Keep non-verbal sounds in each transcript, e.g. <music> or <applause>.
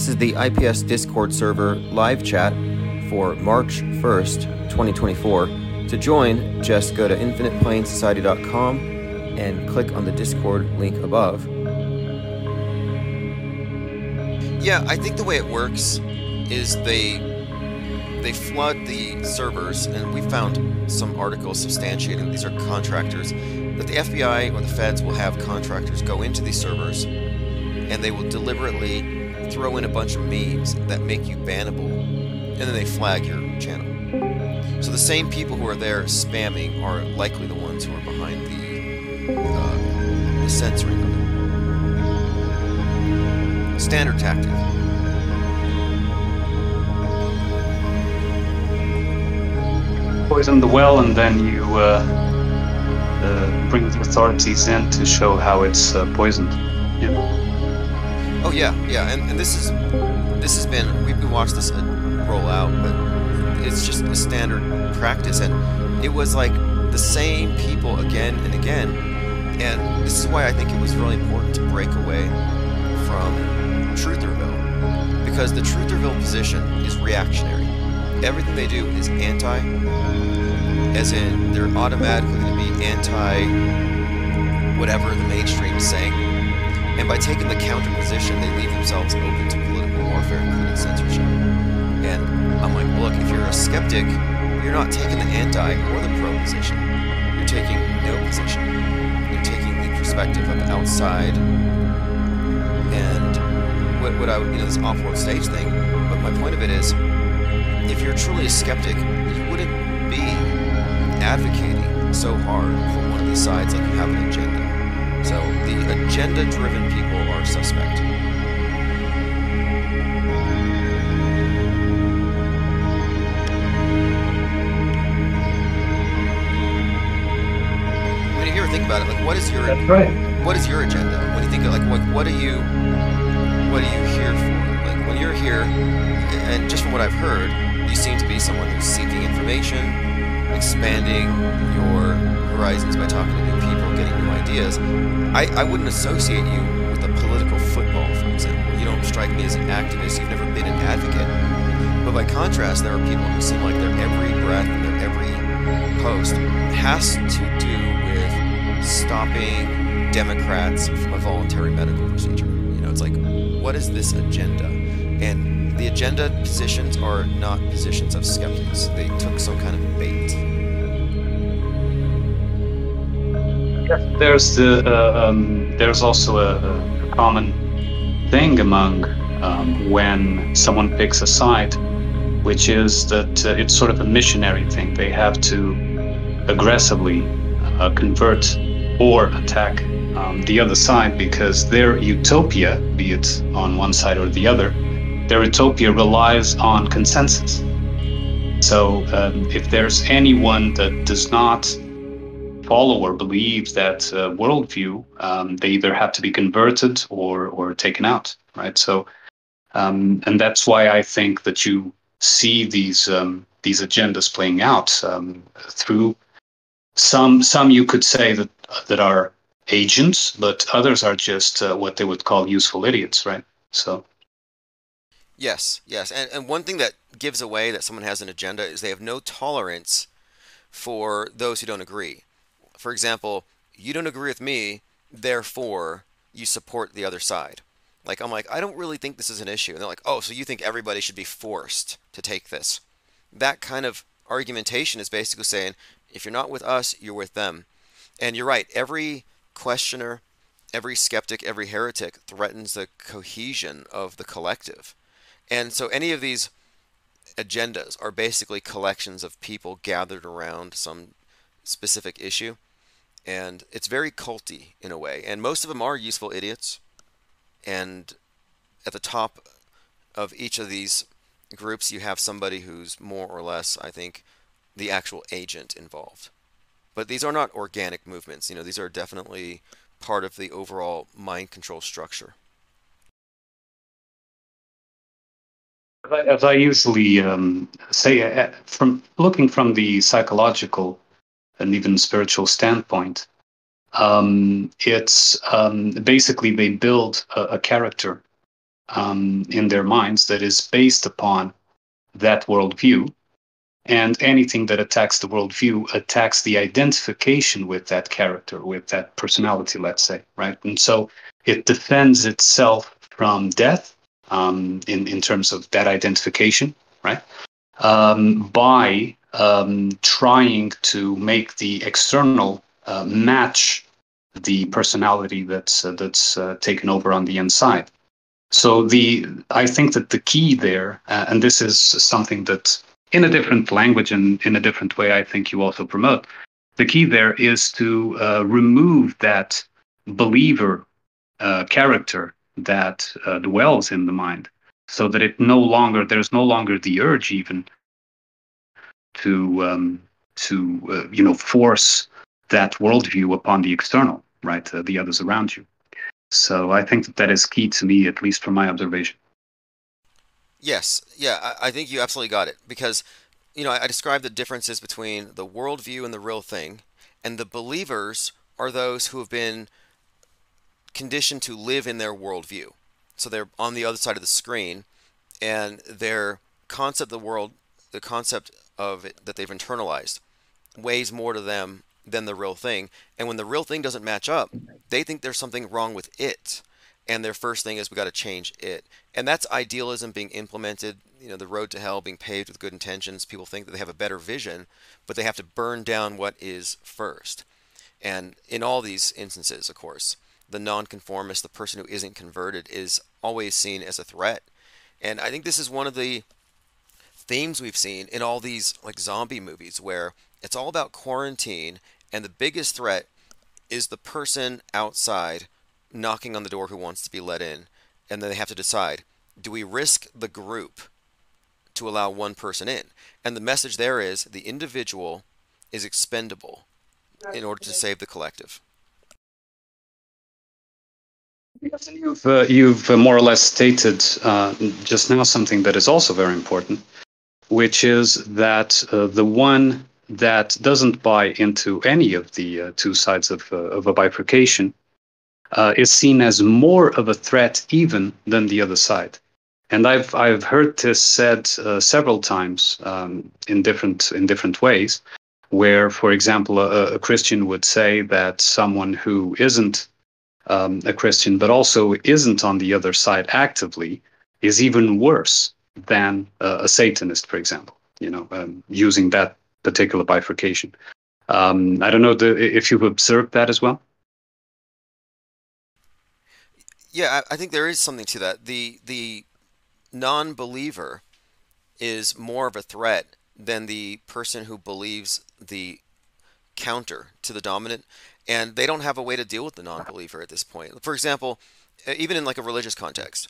This is the IPS Discord server live chat for March 1st, 2024. To join, just go to infiniteplanesociety.com and click on the Discord link above. Yeah, I think the way it works is they they flood the servers, and we found some articles substantiating these are contractors that the FBI or the feds will have contractors go into these servers, and they will deliberately throw in a bunch of memes that make you bannable, and then they flag your channel. So the same people who are there spamming are likely the ones who are behind the, uh, the censoring of it. Standard tactic. Poison the well, and then you uh, uh, bring the authorities in to show how it's uh, poisoned. Oh yeah, yeah, and, and this is this has been we've watching this uh, roll out, but it's just a standard practice, and it was like the same people again and again, and this is why I think it was really important to break away from Trutherville, because the Trutherville position is reactionary. Everything they do is anti, as in they're automatically going to be anti whatever the mainstream is saying and by taking the counter position, they leave themselves open to political warfare, including censorship. And I'm like, look, if you're a skeptic, you're not taking the anti or the pro position. You're taking no position. You're taking the perspective of outside and what, what I would, you know, this off-world stage thing. But my point of it is, if you're truly a skeptic, you wouldn't be advocating so hard for one of these sides like you have an agenda. So the agenda driven people are suspect. When you hear think about it, like what is your That's right. what is your agenda? When you think of like what what are you what are you here for? Like when you're here and just from what I've heard, you seem to be someone who's seeking information, expanding your horizons by talking to new people, getting new ideas. I, I wouldn't associate you with a political football, for example. You don't strike me as an activist. You've never been an advocate. But by contrast, there are people who seem like their every breath and their every post has to do with stopping Democrats from a voluntary medical procedure. You know, it's like, what is this agenda? And the agenda positions are not positions of skeptics. They took some kind of bait. There's the uh, um, there's also a, a, common thing among um, when someone picks a side, which is that uh, it's sort of a missionary thing. They have to aggressively uh, convert or attack um, the other side because their utopia, be it on one side or the other, their utopia relies on consensus. So um, if there's anyone that does not follower believes that uh, worldview, um, they either have to be converted or or taken out, right? So, um, and that's why I think that you see these um, these agendas playing out um, through some some you could say that that are agents, but others are just uh, what they would call useful idiots, right? So. Yes, yes, and and one thing that gives away that someone has an agenda is they have no tolerance for those who don't agree for example, you don't agree with me, therefore you support the other side. Like I'm like, I don't really think this is an issue. And they're like, oh, so you think everybody should be forced to take this? That kind of argumentation is basically saying, if you're not with us, you're with them. And you're right, every questioner, every skeptic, every heretic threatens the cohesion of the collective. And so any of these agendas are basically collections of people gathered around some specific issue and it's very culty in a way. And most of them are useful idiots. And at the top of each of these groups, you have somebody who's more or less, I think, the actual agent involved. But these are not organic movements. You know, these are definitely part of the overall mind control structure. As I usually um, say, uh, from looking from the psychological and even spiritual standpoint. Um, it's um, basically they build a, a, character um, in their minds that is based upon that worldview. And anything that attacks the worldview attacks the identification with that character, with that personality, let's say, right? And so it defends itself from death um, in, in terms of that identification, right? Um, by um, trying to make the external uh, match the personality that's uh, that's uh, taken over on the inside. So the I think that the key there, uh, and this is something that in a different language and in a different way, I think you also promote. The key there is to uh, remove that believer uh, character that dwells in the mind, so that it no longer there's no longer the urge even to um, to uh, you know force that worldview upon the external, right, uh, the others around you. So I think that that is key to me, at least from my observation. Yes, yeah, I, I think you absolutely got it because, you know, I, I described the differences between the worldview and the real thing, and the believers are those who have been conditioned to live in their worldview. So they're on the other side of the screen, and their concept of the world, the concept of it that they've internalized, weighs more to them than the real thing. And when the real thing doesn't match up, they think there's something wrong with it. And their first thing is we got to change it. And that's idealism being implemented, you know, the road to hell being paved with good intentions. People think that they have a better vision, but they have to burn down what is first. And in all these instances, of course, the nonconformist, the person who isn't converted, is always seen as a threat. And I think this is one of the themes we've seen in all these like zombie movies where it's all about quarantine, and the biggest threat is the person outside knocking on the door who wants to be let in. And then they have to decide do we risk the group to allow one person in? And the message there is the individual is expendable in order to save the collective. Yes, and you've, uh, you've uh, more or less stated uh, just now something that is also very important, which is that uh, the one that doesn't buy into any of the uh, two sides of, uh, of a bifurcation uh, is seen as more of a threat even than the other side. And I've I've heard this said uh, several times um, in different in different ways, where, for example, a, a Christian would say that someone who isn't um, a Christian but also isn't on the other side actively is even worse than a Satanist, for example. You know, um, using that particular bifurcation. Um, I don't know the, if you've observed that as well. Yeah, I, I think there is something to that. The the non-believer is more of a threat than the person who believes the counter to the dominant, and they don't have a way to deal with the non-believer at this point. For example, even in like a religious context,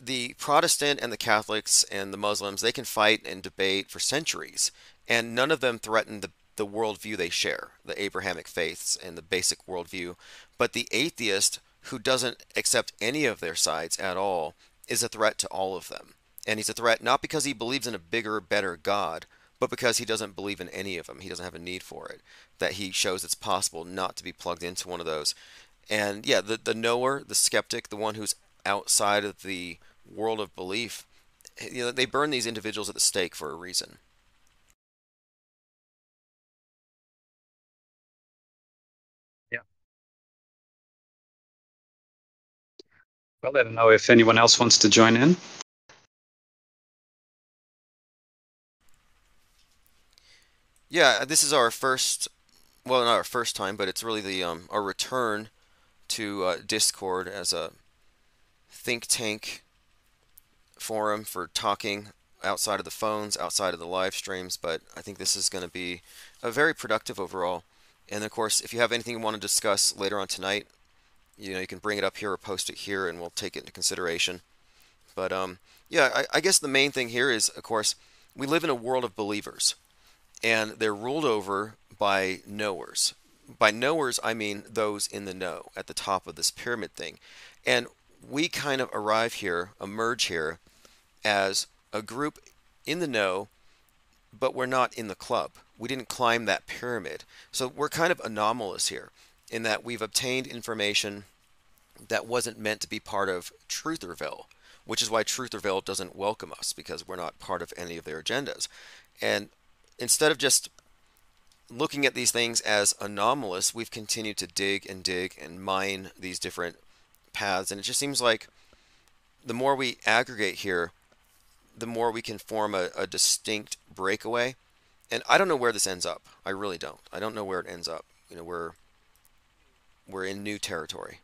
the Protestant and the Catholics and the Muslims they can fight and debate for centuries and none of them threaten the, the worldview they share, the Abrahamic faiths and the basic worldview. But the atheist who doesn't accept any of their sides at all is a threat to all of them. And he's a threat not because he believes in a bigger, better God, but because he doesn't believe in any of them. He doesn't have a need for it. That he shows it's possible not to be plugged into one of those. And yeah, the, the knower, the skeptic, the one who's outside of the world of belief, you know, they burn these individuals at the stake for a reason. Yeah. Well, I don't know if anyone else wants to join in. Yeah, this is our first, well, not our first time, but it's really the um, our return to uh, Discord as a think tank forum for talking outside of the phones, outside of the live streams. But I think this is going to be a very productive overall. And of course, if you have anything you want to discuss later on tonight, you know you can bring it up here or post it here and we'll take it into consideration but um, yeah I, I, guess the main thing here is of course we live in a world of believers and they're ruled over by knowers by knowers i mean those in the know at the top of this pyramid thing and we kind of arrive here emerge here as a group in the know but we're not in the club we didn't climb that pyramid so we're kind of anomalous here in that we've obtained information that wasn't meant to be part of Trutherville. which is why Trutherville doesn't welcome us because we're not part of any of their agendas. And instead of just looking at these things as anomalous, we've continued to dig and dig and mine these different paths. And it just seems like the more we aggregate here, the more we can form a, a distinct breakaway. And I don't know where this ends up. I really don't. I don't know where it ends up. You know, we're we're in new territory.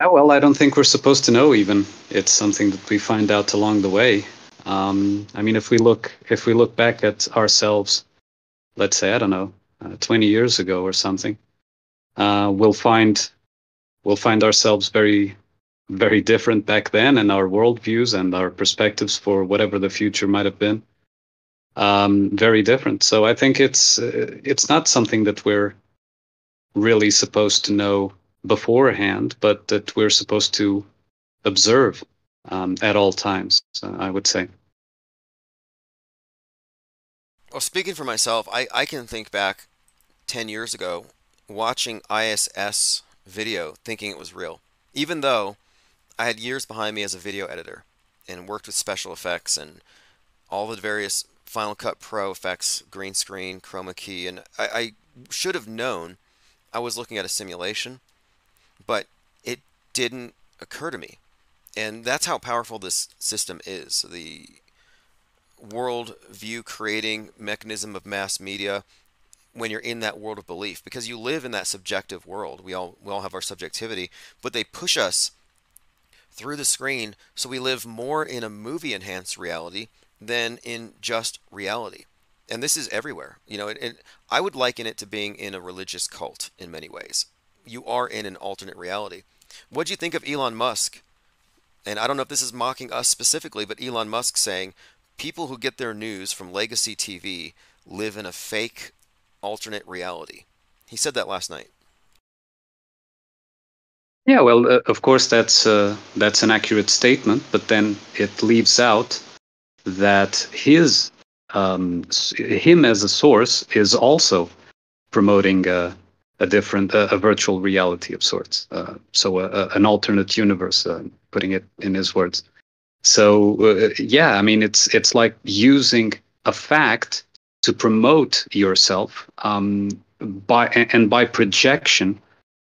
Well, I don't think we're supposed to know. Even it's something that we find out along the way. Um, I mean, if we look if we look back at ourselves, let's say I don't know, uh, 20 years ago or something, uh, we'll find we'll find ourselves very very different back then, and our worldviews and our perspectives for whatever the future might have been, um, very different. So I think it's uh, it's not something that we're really supposed to know beforehand, but that we're supposed to observe um, at all times, uh, I would say. Well, speaking for myself, I, I can think back 10 years ago watching ISS video thinking it was real, even though I had years behind me as a video editor and worked with special effects and all the various Final Cut Pro effects, green screen, chroma key, and I, I should have known I was looking at a simulation but it didn't occur to me. And that's how powerful this system is. The world view creating mechanism of mass media when you're in that world of belief because you live in that subjective world. We all we all have our subjectivity, but they push us through the screen so we live more in a movie enhanced reality than in just reality. And this is everywhere. You know, it, it, I would liken it to being in a religious cult in many ways you are in an alternate reality. What do you think of Elon Musk? And I don't know if this is mocking us specifically, but Elon Musk saying people who get their news from legacy TV live in a fake alternate reality. He said that last night. Yeah, well, uh, of course that's uh, that's an accurate statement, but then it leaves out that his um, him as a source is also promoting uh, a different, a virtual reality of sorts. Uh, so a, a, an alternate universe, uh, putting it in his words. So uh, yeah, I mean, it's it's like using a fact to promote yourself um, by and by projection,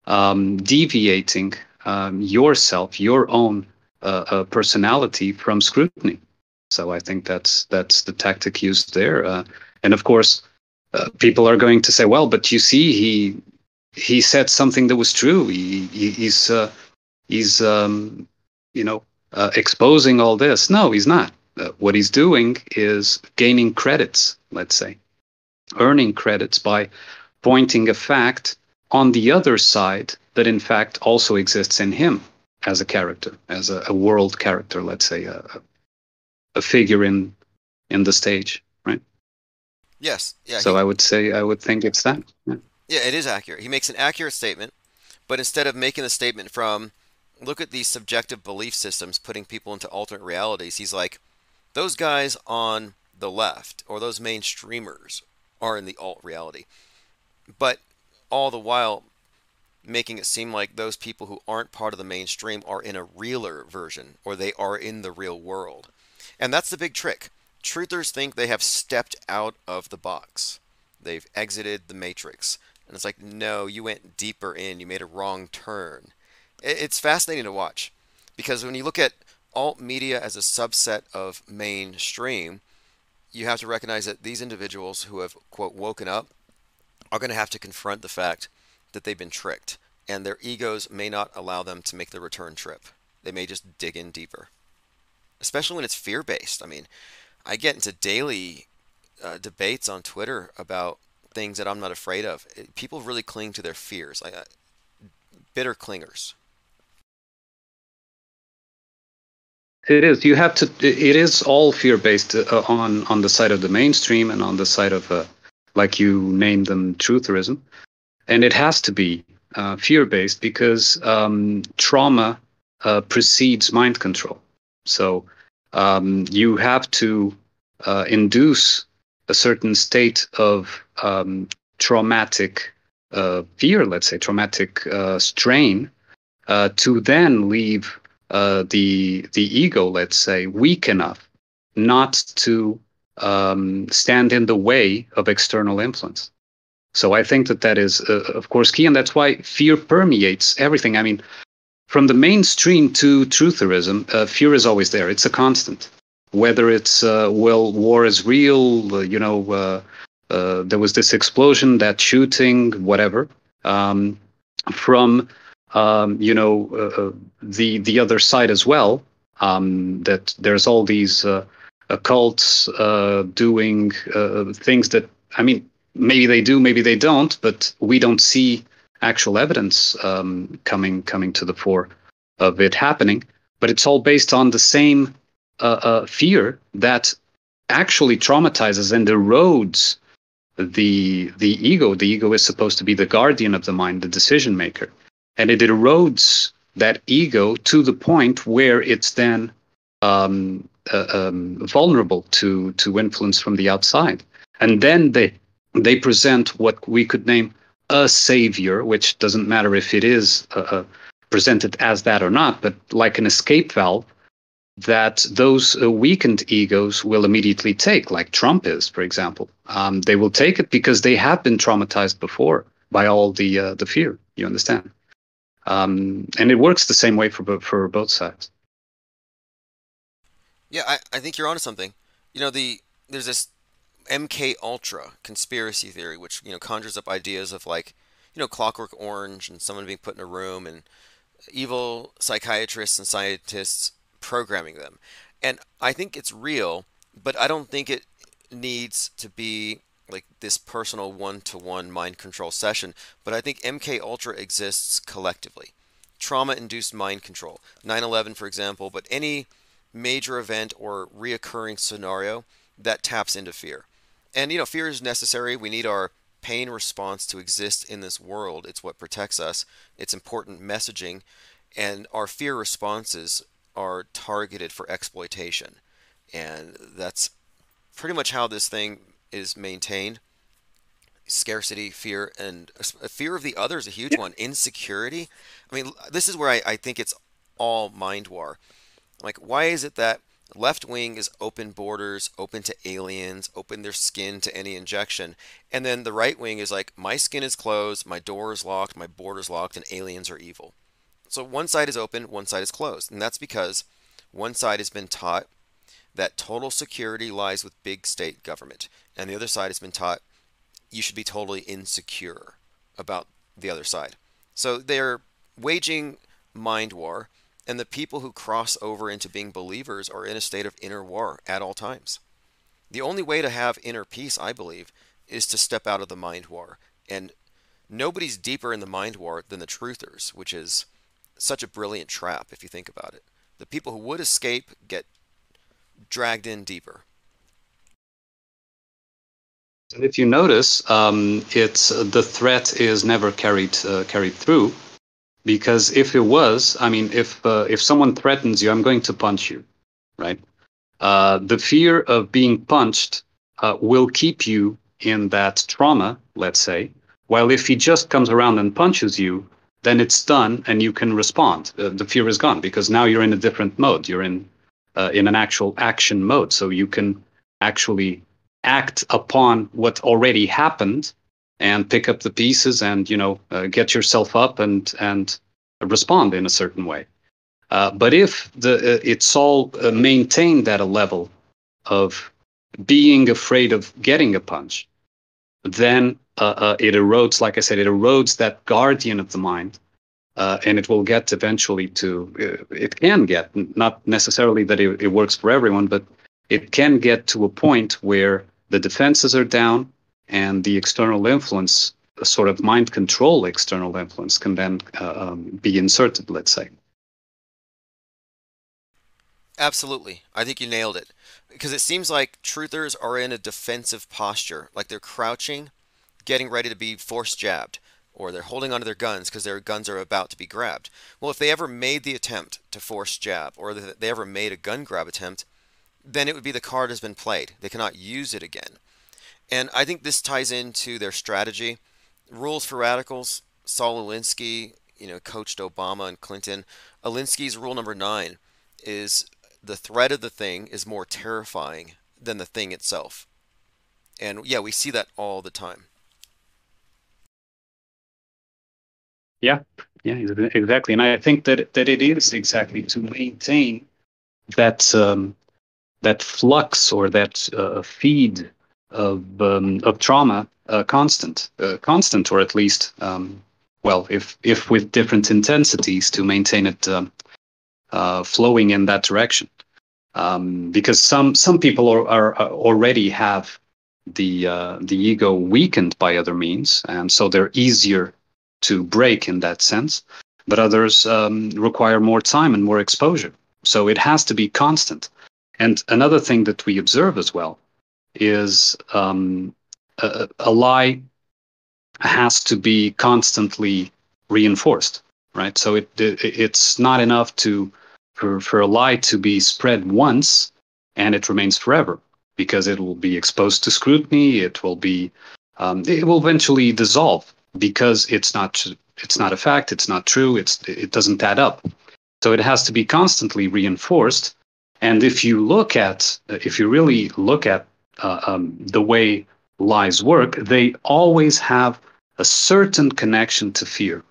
um, deviating um, yourself, your own uh, uh, personality from scrutiny. So I think that's that's the tactic used there. Uh, and of course, uh, people are going to say, well, but you see, he he said something that was true. He, he, he's uh, he's um, you know uh, exposing all this. No, he's not. What he's doing is gaining credits. Let's say, earning credits by pointing a fact on the other side that in fact also exists in him as a character, as a, a world character. Let's say a, a figure in in the stage, right? Yes. Yeah. So he, I would say I would think it's that. Yeah. Yeah, it is accurate. He makes an accurate statement, but instead of making the statement from, look at these subjective belief systems putting people into alternate realities, he's like, those guys on the left or those mainstreamers are in the alt reality. But all the while making it seem like those people who aren't part of the mainstream are in a realer version or they are in the real world. And that's the big trick. Truthers think they have stepped out of the box. They've exited the matrix. And it's like, no, you went deeper in. You made a wrong turn. It's fascinating to watch because when you look at alt media as a subset of mainstream, you have to recognize that these individuals who have, quote, woken up are going to have to confront the fact that they've been tricked and their egos may not allow them to make the return trip. They may just dig in deeper, especially when it's fear based. I mean, I get into daily uh, debates on Twitter about things that I'm not afraid of. People really cling to their fears, like uh, bitter clingers. It is. You have to. It is all fear based uh, on on the side of the mainstream and on the side of, uh, like you named them, trutherism, and it has to be uh, fear based because um, trauma uh, precedes mind control. So um, you have to uh, induce a certain state of um, traumatic uh, fear, let's say, traumatic strain, to then leave uh, the the ego, let's say, weak enough not to um, stand in the way of external influence. So I think that that is, uh, of course, key, and that's why fear permeates everything. I mean, from the mainstream to trutherism, uh, fear is always there. It's a constant. Whether it's uh, well, war is real, uh, you know, there was this explosion, that shooting, whatever. Um, from um, you know the the other side as well, um, that there's all these occults doing things that I mean maybe they do, maybe they don't, but we don't see actual evidence um, coming coming to the fore of it happening. But it's all based on the same uh, uh, fear that actually traumatizes and erodes the the ego. The ego is supposed to be the guardian of the mind, the decision maker, and it erodes that ego to the point where it's then um, uh, um, vulnerable to to influence from the outside. And then the they present what we could name a savior, which doesn't matter if it is uh, uh, presented as that or not, but like an escape valve that those uh, weakened egos will immediately take, like Trump is, for example. Um, they will take it because they have been traumatized before by all the uh, the fear. You understand? Um, and it works the same way for for both sides. Yeah, I, I think you're onto something. You know, the there's this MK Ultra conspiracy theory, which you know conjures up ideas of like you know Clockwork Orange and someone being put in a room and evil psychiatrists and scientists programming them. And I think it's real, but I don't think it needs to be like this personal one-to-one mind control session. But I think MK Ultra exists collectively. Trauma-induced mind control, 9/11, for example, but any major event or reoccurring scenario that taps into fear. And you know, fear is necessary. We need our pain response to exist in this world. It's what protects us. It's important messaging, and our fear responses are targeted for exploitation. And that's pretty much how this thing is maintained. Scarcity, fear, and a fear of the other is a huge one. Insecurity. I mean, this is where I, I think it's all mind war. Like, why is it that Left wing is open borders, open to aliens, open their skin to any injection. And then the right wing is like, my skin is closed, my door is locked, my border's locked, and aliens are evil. So one side is open, one side is closed. And that's because one side has been taught that total security lies with big state government. And the other side has been taught you should be totally insecure about the other side. So they're waging mind war and the people who cross over into being believers are in a state of inner war at all times. The only way to have inner peace, I believe, is to step out of the mind war. And nobody's deeper in the mind war than the truthers, which is such a brilliant trap if you think about it. The people who would escape get dragged in deeper. And if you notice, um, it's the threat is never carried uh, carried through because if it was, I mean, if uh, if someone threatens you, I'm going to punch you, right? Uh, the fear of being punched uh, will keep you in that trauma, let's say. While if he just comes around and punches you, then it's done and you can respond. Uh, the fear is gone because now you're in a different mode. You're in uh, in an actual action mode, so you can actually act upon what already happened and pick up the pieces and you know uh, get yourself up and and respond in a certain way. Uh, but if the uh, it's all uh, maintained at a level of being afraid of getting a punch, then uh, uh, it erodes. Like I said, it erodes that guardian of the mind, and it will get eventually to. it can get not necessarily that it, it works for everyone, but it can get to a point where the defenses are down and the external influence, a sort of mind control external influence, can then uh, um, be inserted, let's say. Absolutely. I think you nailed it. Because it seems like truthers are in a defensive posture, like they're crouching, getting ready to be force jabbed, or they're holding onto their guns because their guns are about to be grabbed. Well, if they ever made the attempt to force jab, or they ever made a gun grab attempt, then it would be the card has been played. They cannot use it again. And I think this ties into their strategy rules for radicals. Saul Alinsky, you know, coached Obama and Clinton. Alinsky's rule number nine is the threat of the thing is more terrifying than the thing itself. And yeah, we see that all the time. Yeah, yeah, exactly. And I think that that it is exactly to maintain that um, that flux or that uh, feed of um, of trauma uh, constant, uh, constant, or at least um, well, if if with different intensities to maintain it um, uh, flowing in that direction. Um, because some some people are, are, are already have the uh, the ego weakened by other means, and so they're easier to break in that sense. But others um, require more time and more exposure. So it has to be constant. And another thing that we observe as well is um, a, a lie has to be constantly reinforced, right? So it, it it's not enough to for for a lie to be spread once and it remains forever because it will be exposed to scrutiny. It will be um, it will eventually dissolve because it's not it's not a fact. It's not true. It's it doesn't add up. So it has to be constantly reinforced. And if you look at if you really look at uh, um, the way lies work, they always have a certain connection to fear,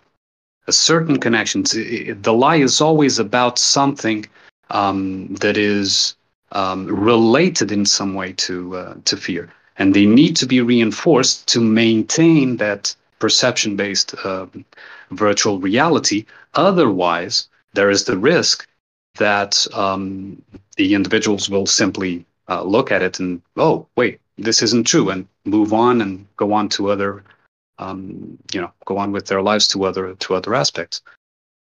a certain connection to the lie is always about something um, that is um, related in some way to uh, to fear, and they need to be reinforced to maintain that perception-based uh, virtual reality. Otherwise, there is the risk that um, the individuals will simply uh, look at it and oh wait this isn't true and move on and go on to other um, you know go on with their lives to other to other aspects.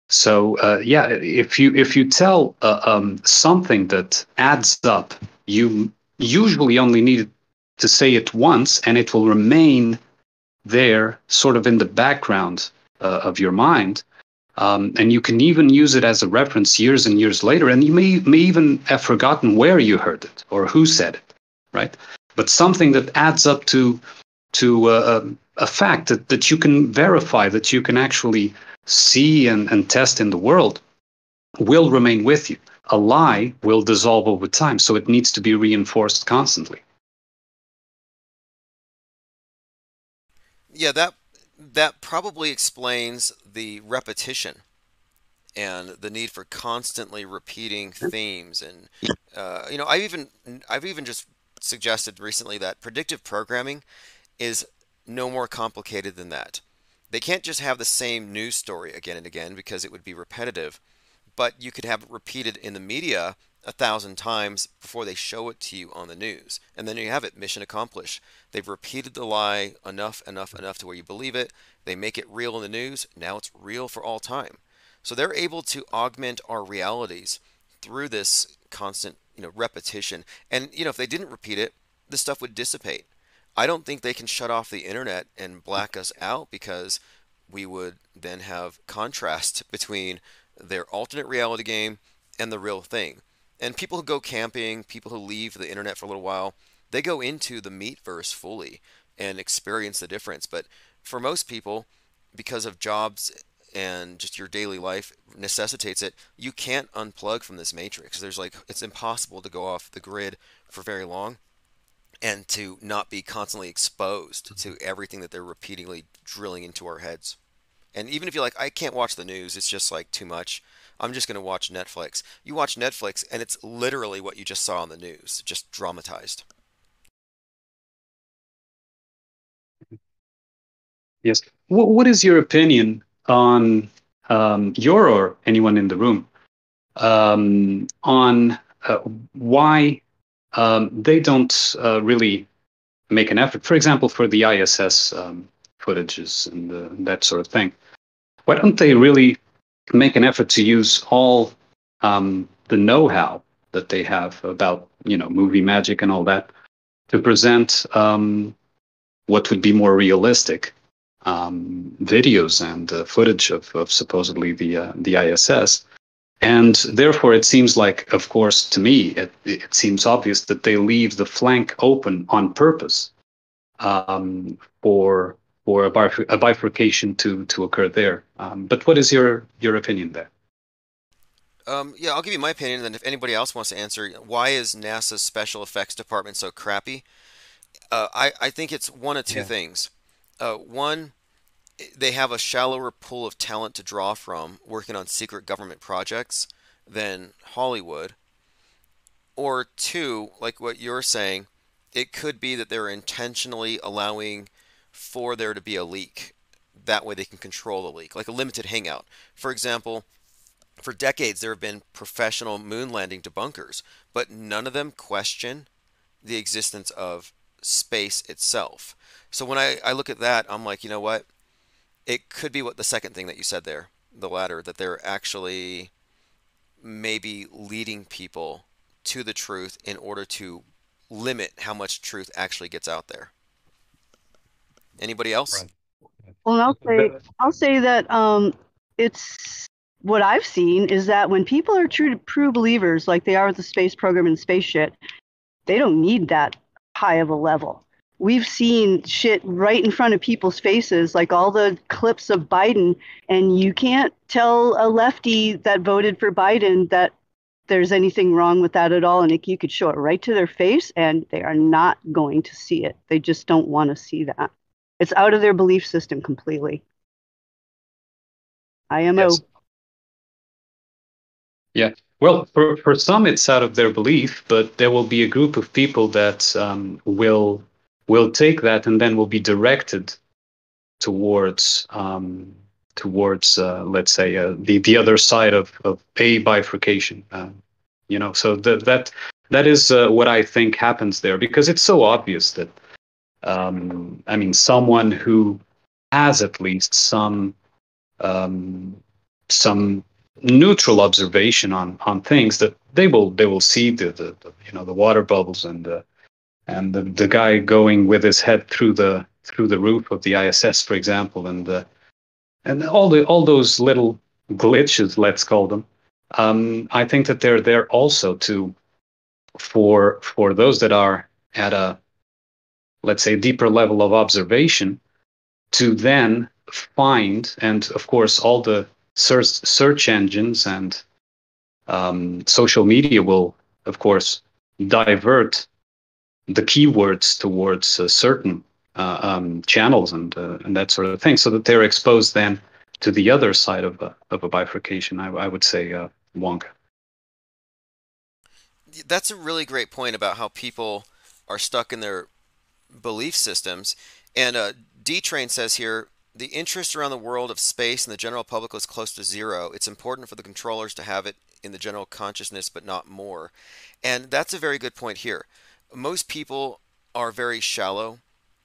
So uh, yeah if you if you tell uh, um, something that adds up you usually only need to say it once and it will remain there sort of in the background uh, of your mind um, and you can even use it as a reference years and years later and you may may even have forgotten where you heard it or who said it right but something that adds up to to uh, a fact that, that you can verify, that you can actually see and, and test in the world, will remain with you. A lie will dissolve over time, so it needs to be reinforced constantly. Yeah, that that probably explains the repetition and the need for constantly repeating themes and uh, you know i've even i've even just suggested recently that predictive programming is no more complicated than that. They can't just have the same news story again and again because it would be repetitive, but you could have it repeated in the media a thousand times before they show it to you on the news. And then you have it, mission accomplished. They've repeated the lie enough, enough, enough to where you believe it. They make it real in the news. Now it's real for all time. So they're able to augment our realities through this constant you know repetition. And you know if they didn't repeat it, the stuff would dissipate. I don't think they can shut off the internet and black us out because we would then have contrast <laughs> between their alternate reality game and the real thing. And people who go camping, people who leave the internet for a little while, they go into the meatverse fully and experience the difference. But for most people, because of jobs and just your daily life necessitates it, you can't unplug from this matrix. There's like it's impossible to go off the grid for very long and to not be constantly exposed to mm-hmm. everything that they're repeatedly drilling into our heads. And even if you're like, I can't watch the news, it's just like too much. I'm just going to watch Netflix. You watch Netflix, and it's literally what you just saw on the news, just dramatized. Yes. What is your opinion on um, your or anyone in the room um, on uh, why um, they don't uh, really make an effort. For example, for the ISS um, footages and the, that sort of thing, why don't they really make an effort to use all um, the know-how that they have about you know movie magic and all that to present um, what would be more realistic um, videos and uh, footage of, of supposedly the uh, the ISS. And therefore, it seems like, of course, to me, it, it seems obvious that they leave the flank open on purpose um, for for a, bifur- a bifurcation to to occur there. Um, but what is your your opinion there? Um, yeah, I'll give you my opinion, and then if anybody else wants to answer, why is NASA's special effects department so crappy? Uh, I I think it's one of two Yeah. things. Uh, one, they have a shallower pool of talent to draw from working on secret government projects than Hollywood. Or two, like what you're saying, it could be that they're intentionally allowing for there to be a leak. That way they can control the leak, like a limited hangout. For example, for decades there have been professional moon landing debunkers, but none of them question the existence of space itself. So when I, I look at that, I'm like, you know what? It could be what the second thing that you said there, the latter, that they're actually maybe leading people to the truth in order to limit how much truth actually gets out there. Anybody else? Well, I'll say I'll say that um, it's what I've seen is that when people are true true believers, like they are with the space program and space shit, they don't need that high of a level. We've seen shit right in front of people's faces, like all the clips of Biden, and you can't tell a lefty that voted for Biden that there's anything wrong with that at all. And it, you could show it right to their face, and they are not going to see it. They just don't want to see that. It's out of their belief system completely. IMO. Yes. Yeah. Well, for, for some, it's out of their belief, but there will be a group of people that um, will will take that and then will be directed towards um, towards uh, let's say uh, the the other side of, of a bifurcation. Uh, you know, so that that that is uh, what I think happens there because it's so obvious that um, I mean someone who has at least some um, some neutral observation on on things that they will they will see the, the, the you know the water bubbles and the and the, the guy going with his head through the through the roof of the ISS for example and the and all the all those little glitches let's call them um, I think that they're there also to for for those that are at a let's say deeper level of observation to then find and of course all the search search engines and um, social media will of course divert the keywords towards uh, certain uh, um, channels and uh, and that sort of thing so that they're exposed then to the other side of a, of a bifurcation I, I would say uh, Wonka. That's a really great point about how people are stuck in their belief systems. And uh, D Train says here the interest around the world of space and the general public is close to zero. It's important for the controllers to have it in the general consciousness, but not more. And that's a very good point here. Most people are very shallow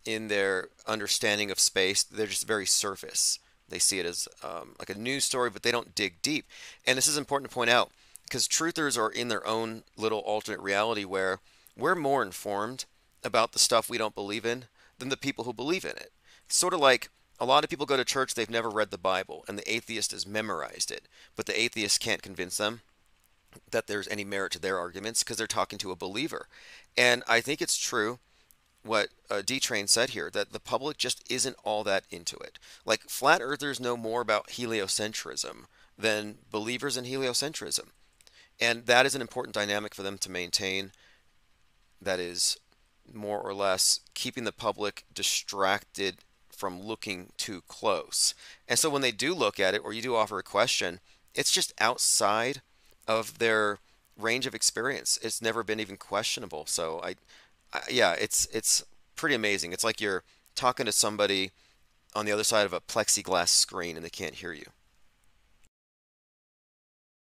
in their understanding of space, they're just very surface. They see it as um, like a news story, but they don't dig deep. And this is important to point out because truthers are in their own little alternate reality where we're more informed about the stuff we don't believe in than the people who believe in it. It's sort of like a lot of people go to church, they've never read the Bible, and the atheist has memorized it, but the atheist can't convince them that there's any merit to their arguments because they're talking to a believer. And I think it's true what uh, D Train said here that the public just isn't all that into it. Like flat earthers know more about heliocentrism than believers in heliocentrism. And that is an important dynamic for them to maintain that is more or less keeping the public distracted from looking too close. And so when they do look at it or you do offer a question, it's just outside of their range of experience. It's never been even questionable. So I, I yeah, it's it's pretty amazing. It's like you're talking to somebody on the other side of a plexiglass screen and they can't hear you.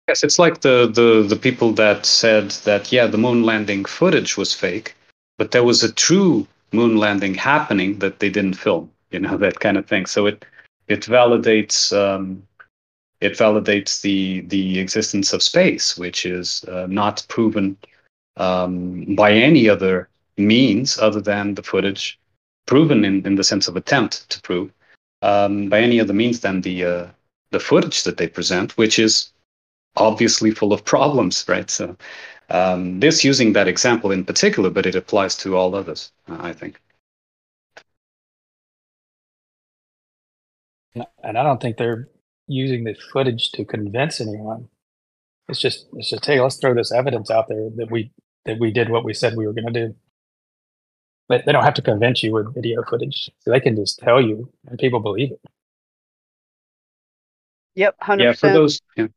Yes, it's like the, the, the people that said that, yeah, the moon landing footage was fake, but there was a true moon landing happening that they didn't film, you know, <laughs> that kind of thing. So it, it validates, um, it validates the, the existence of space, which is uh, not proven um, by any other means other than the footage proven in, in the sense of attempt to prove um, by any other means than the, uh, the footage that they present, which is obviously full of problems, right? So um, this using that example in particular, but it applies to all others, I think. and I don't think they're using the footage to convince anyone. It's just it's just hey, let's throw this evidence out there that we that we did what we said we were going to do. But they don't have to convince you with video footage. So they can just tell you, and people believe it. Yep, 100%. Yeah, for percent. those yeah,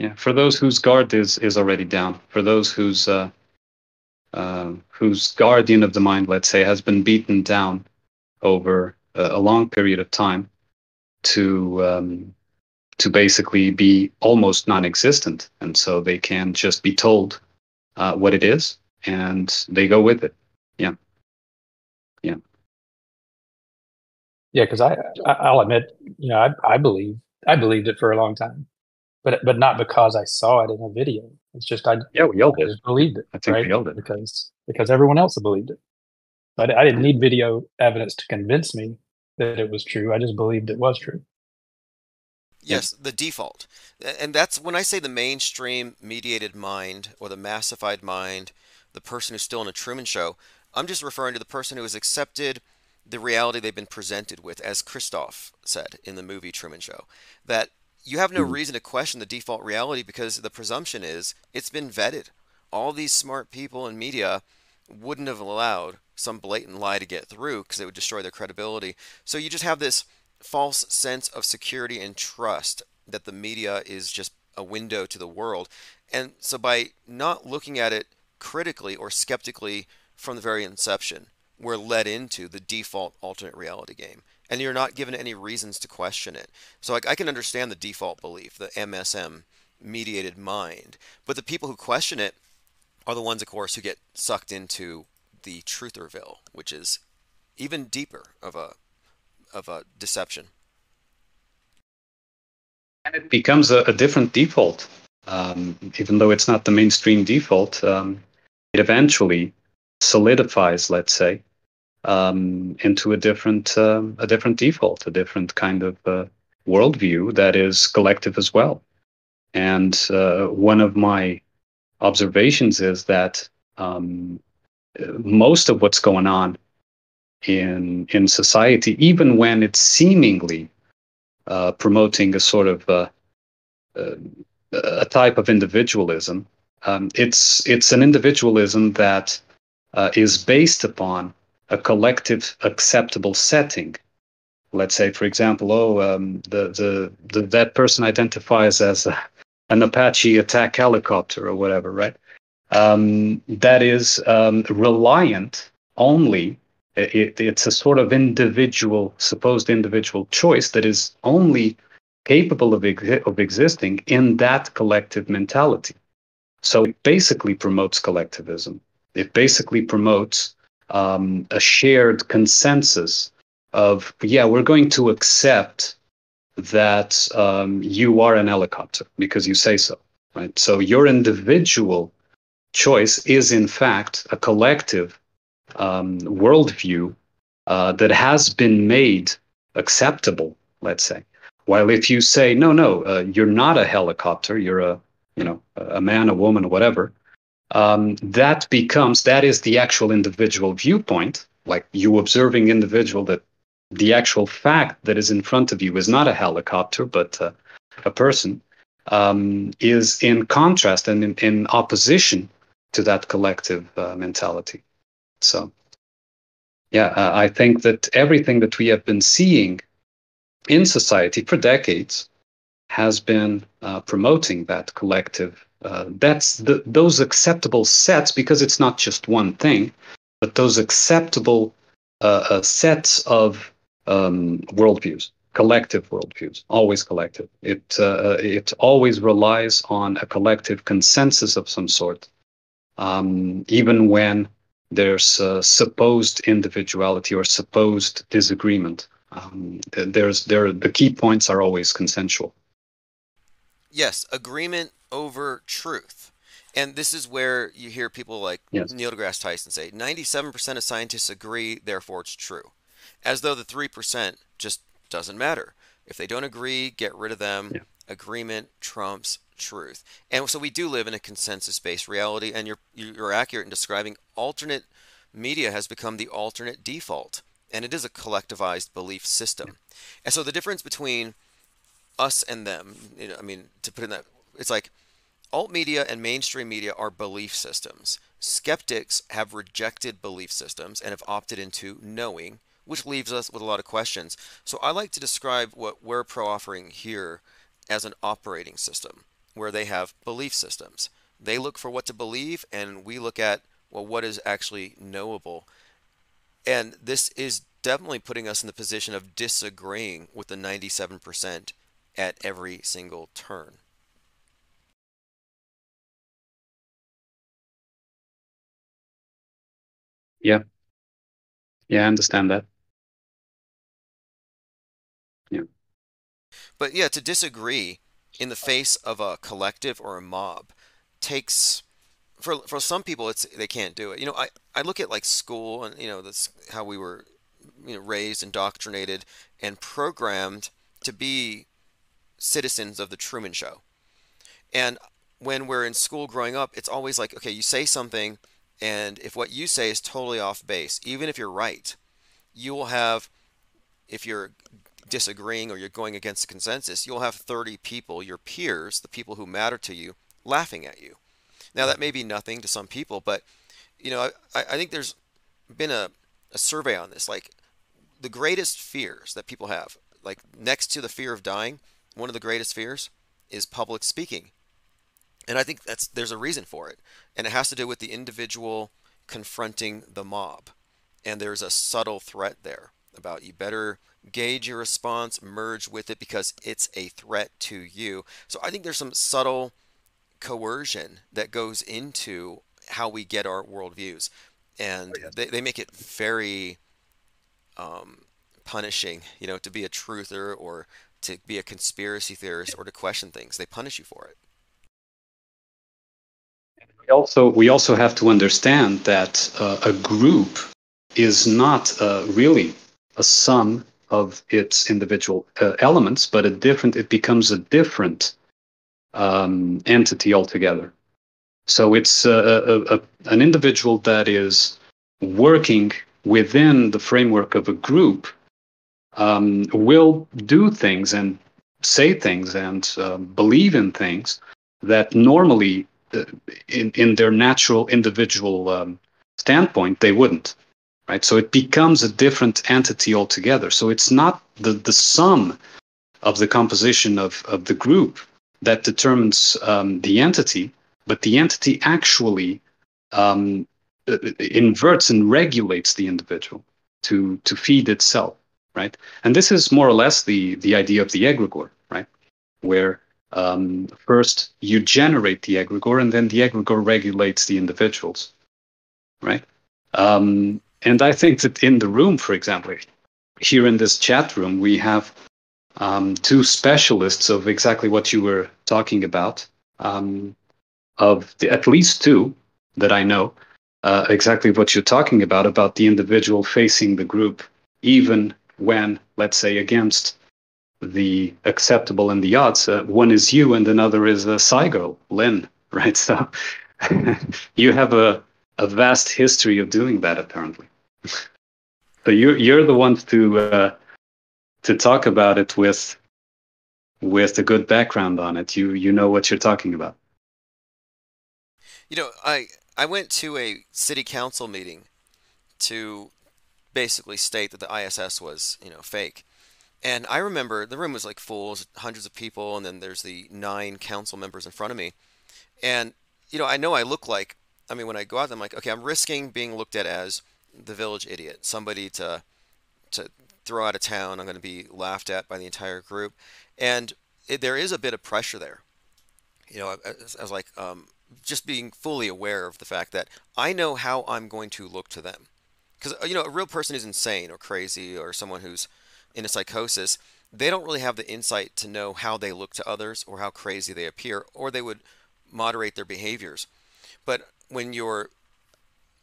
yeah, for those whose guard is is already down, for those whose uh, uh, whose guardian of the mind, let's say, has been beaten down over a, a long period of time to um, to basically be almost non-existent, and so they can just be told uh, what it is, and they go with it. Yeah, yeah. Yeah, because I, I I'll admit, you know, I I believe I believed it for a long time, but but not because I saw it in a video. It's just I, Yeah, we all I did. just believed it. I think right? we all did. because because everyone else believed it. I, I didn't need video evidence to convince me that it was true. I just believed it was true. Yes, the default. And that's when I say the mainstream mediated mind or the massified mind, the person who's still in a Truman Show, I'm just referring to the person who has accepted the reality they've been presented with, as Christof said in the movie Truman Show, that you have no Mhm. reason to question the default reality because the presumption is it's been vetted. All these smart people in media wouldn't have allowed some blatant lie to get through because it would destroy their credibility. So you just have this false sense of security and trust that the media is just a window to the world. And so by not looking at it critically or skeptically from the very inception, we're led into the default alternate reality game. And you're not given any reasons to question it. So I, I can understand the default belief, the MSM mediated mind. But the people who question it are the ones, of course, who get sucked into the Trutherville, which is even deeper of a of a deception. and it becomes a, a different default. Um, even though it's not the mainstream default, um, it eventually solidifies, let's say, um, into a different um, a different default, a different kind of uh, worldview that is collective as well. And uh, one of my observations is that um, most of what's going on in in society, even when it's seemingly uh, promoting a sort of uh, uh, a type of individualism. Um, it's it's an individualism that uh, is based upon a collective acceptable setting. Let's say, for example, oh, um, the, the the that person identifies as a, an Apache attack helicopter or whatever, right? Um, that is um, reliant only it, it's a sort of individual, supposed individual choice that is only capable of, exi- of existing in that collective mentality. So it basically promotes collectivism. It basically promotes um, a shared consensus of, yeah, we're going to accept that um, you are an helicopter because you say so, right? So your individual choice is, in fact, a collective um, worldview uh, that has been made acceptable, let's say. While if you say, no, no, uh, you're not a helicopter, you're a, you know, a man, a woman, whatever, um, that becomes, that is the actual individual viewpoint, like you observing individual that the actual fact that is in front of you is not a helicopter, but uh, a person, um, is in contrast and in, in opposition to that collective uh, mentality. So, yeah, uh, I think that everything that we have been seeing in society for decades has been uh, promoting that collective. Uh, that's the, those acceptable sets because it's not just one thing, but those acceptable uh, uh, sets of um, worldviews, collective worldviews, always collective. It uh, it always relies on a collective consensus of some sort, um, even when there's uh, supposed individuality or supposed disagreement. Um, there's there the key points are always consensual. Yes, agreement over truth. And this is where you hear people like Yes. Neil deGrasse Tyson say 97% of scientists agree, therefore it's true. As though the 3% just doesn't matter. If they don't agree, get rid of them. Yeah. Agreement trumps truth. And so we do live in a consensus based reality, and you're, you're accurate in describing alternate media has become the alternate default. and it is a collectivized belief system. And so the difference between us and them, you know, I mean, to put in that, it's like alt media and mainstream media are belief systems. Skeptics have rejected belief systems and have opted into knowing, which leaves us with a lot of questions. So I like to describe what we're pro offering here as an operating system where they have belief systems. They look for what to believe, and we look at, well, what is actually knowable. And this is definitely putting us in the position of disagreeing with the 97% at every single turn. Yeah. Yeah, I understand that. Yeah. But yeah, to disagree in the face of a collective or a mob takes for for some people it's they can't do it. You know, I I look at like school and you know that's how we were you know raised, indoctrinated, and programmed to be citizens of the Truman Show. And when we're in school growing up, it's always like, okay, you say something, and if what you say is totally off base, even if you're right, you will have, if you're disagreeing or you're going against the consensus, you'll have 30 people, your peers, the people who matter to you, laughing at you. Now, that may be nothing to some people, but you know, I, I think there's been a, a survey on this. Like, the greatest fears that people have, like next to the fear of dying, one of the greatest fears is public speaking. And I think that's there's a reason for it. And it has to do with the individual confronting the mob. And there's a subtle threat there about you better gauge your response, merge with it because it's a threat to you. So I think there's some subtle coercion that goes into how we get our worldviews. And oh, they, they make it very um, punishing, you know, to be a truther or to be a conspiracy theorist or to question things. They punish you for it. Also we also have to understand that uh, a group is not uh, really a sum of its individual uh, elements, but a different. It becomes a different um, entity altogether. So it's a, a, a, an individual that is working within the framework of a group um, will do things and say things and uh, believe in things that normally, uh, in in their natural individual um, standpoint, they wouldn't. Right. So it becomes a different entity altogether. So it's not the the sum of the composition of of the group that determines um, the entity, but the entity actually um, uh, inverts and regulates the individual to to feed itself right? And this is more or less the the idea of the egregore, right? Where um, first you generate the egregore, and then the egregore regulates the individuals, right? Um, and I think that in the room, for example, here in this chat room, we have um, two specialists of exactly what you were talking about. Um, of the, at least two that I know, uh, exactly what you're talking about about the individual facing the group, even when, let's say, against the acceptable and the odds, uh, one is you and another is a Saigo, Lynn, <laughs> right? So <laughs> you have a, a vast history of doing that, apparently. so you're you're the ones to uh, to talk about it with with a good background on it. You you know what you're talking about. You know, I I went to a city council meeting to basically state that the ISS was, you know, fake. And I remember the room was like full, hundreds of people, and then there's the nine council members in front of me. And, you know, I know I look like, I mean, when I go out, I'm like, okay, I'm risking being looked at as the village idiot, somebody to, to throw out of town. I'm going to be laughed at by the entire group. And it, there is a bit of pressure there. You know, I, I was like, um, just being fully aware of the fact that I know how I'm going to look to them because uh, you know a real person who's insane or crazy or someone who's in a psychosis they don't really have the insight to know how they look to others or how crazy they appear or they would moderate their behaviors. But when you're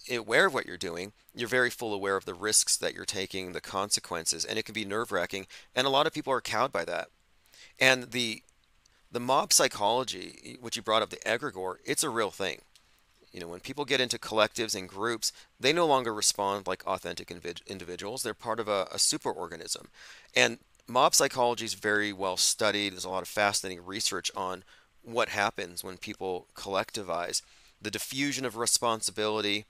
aware of what you're doing you're very full aware of the risks that you're taking the consequences and it can be nerve-wracking and a lot of people are cowed by that. And the the mob psychology which you brought up the egregore it's a real thing You know, when people get into collectives and groups, they no longer respond like authentic individuals. They're part of a, a superorganism. And mob psychology is very well studied. There's a lot of fascinating research on what happens when people collectivize. The diffusion of responsibility,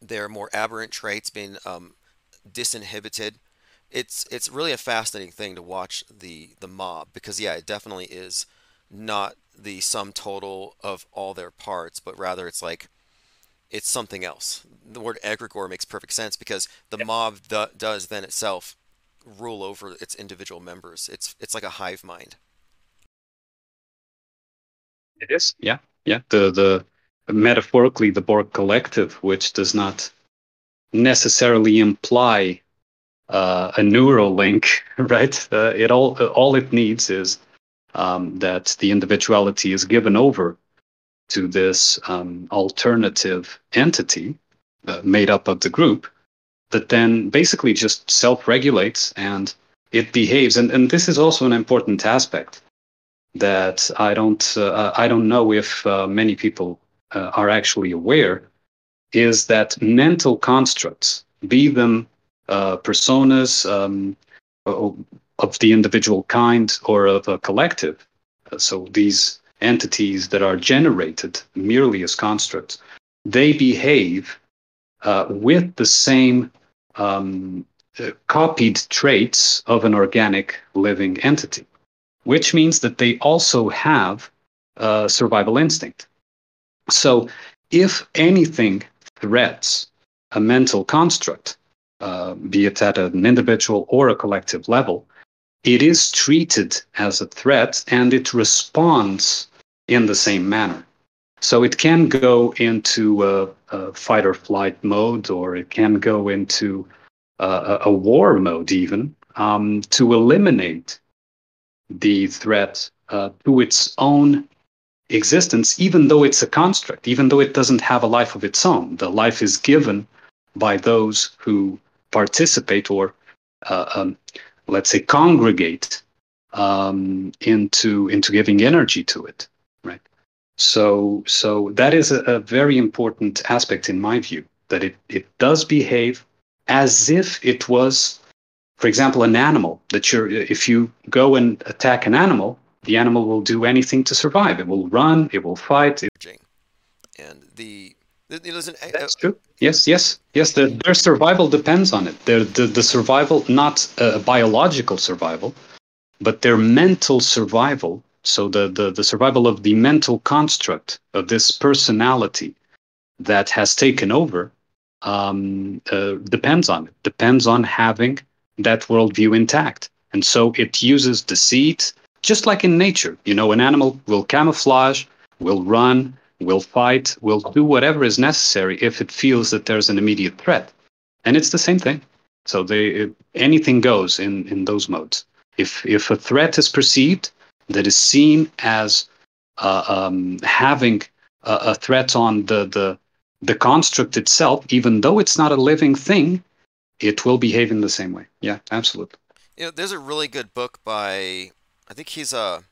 their more aberrant traits being um, disinhibited. It's it's really a fascinating thing to watch the the mob because yeah, it definitely is not the sum total of all their parts, but rather it's like it's something else. The word egregore makes perfect sense because the yep. mob th- does then itself rule over its individual members. It's it's like a hive mind. It is, yeah, yeah. The the metaphorically the Borg collective, which does not necessarily imply uh, a neural link, <laughs> right? Uh, it all all it needs is um, that the individuality is given over to this um, alternative entity uh, made up of the group that then basically just self-regulates and it behaves. And, and this is also an important aspect that I don't uh, I don't know if uh, many people uh, are actually aware is that mental constructs, be them uh, personas um, of the individual kind or of a collective, uh, so these entities that are generated merely as constructs, they behave uh, with the same um, uh, copied traits of an organic living entity, which means that they also have a survival instinct. So, if anything threats a mental construct, uh, be it at an individual or a collective level, it is treated as a threat and it responds in the same manner. So it can go into a, a fight or flight mode, or it can go into a, a war mode, even um, to eliminate the threat uh, to its own existence, even though it's a construct, even though it doesn't have a life of its own. The life is given by those who participate or, uh, um, let's say, congregate um, into into giving energy to it, right? So, so that is a, a very important aspect in my view that it it does behave as if it was, for example, an animal. That you're if you go and attack an animal, the animal will do anything to survive. It will run, it will fight. It... And the, an, that's true. Yes, yes, yes. The, their survival depends on it. Their the, the survival, not a biological survival, but their mental survival. So the, the the survival of the mental construct of this personality that has taken over um, uh, depends on it. Depends on having that worldview intact. And so it uses deceit, just like in nature. You know, an animal will camouflage, will run, will fight, will do whatever is necessary if it feels that there's an immediate threat. And it's the same thing. So they, it, anything goes in, in those modes. If, if a threat is perceived that is seen as uh, um, having a, a threat on the, the, the construct itself, even though it's not a living thing, it will behave in the same way. Yeah, absolutely. You know, there's a really good book by I think he's a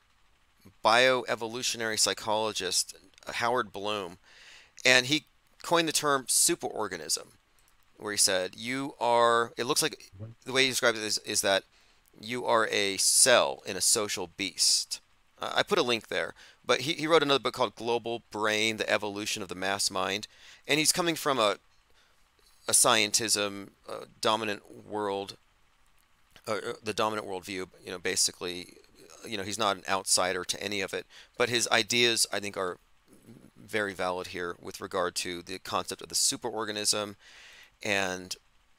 bioevolutionary psychologist, Howard Bloom, and he coined the term superorganism, where he said, You are, it looks like the way he describes it is, is that you are a cell in a social beast. Uh, I put a link there, but he, he wrote another book called Global Brain The Evolution of the Mass Mind, and he's coming from a, a scientism, a dominant world, uh, the dominant worldview, you know, basically you know he's not an outsider to any of it but his ideas i think are very valid here with regard to the concept of the superorganism and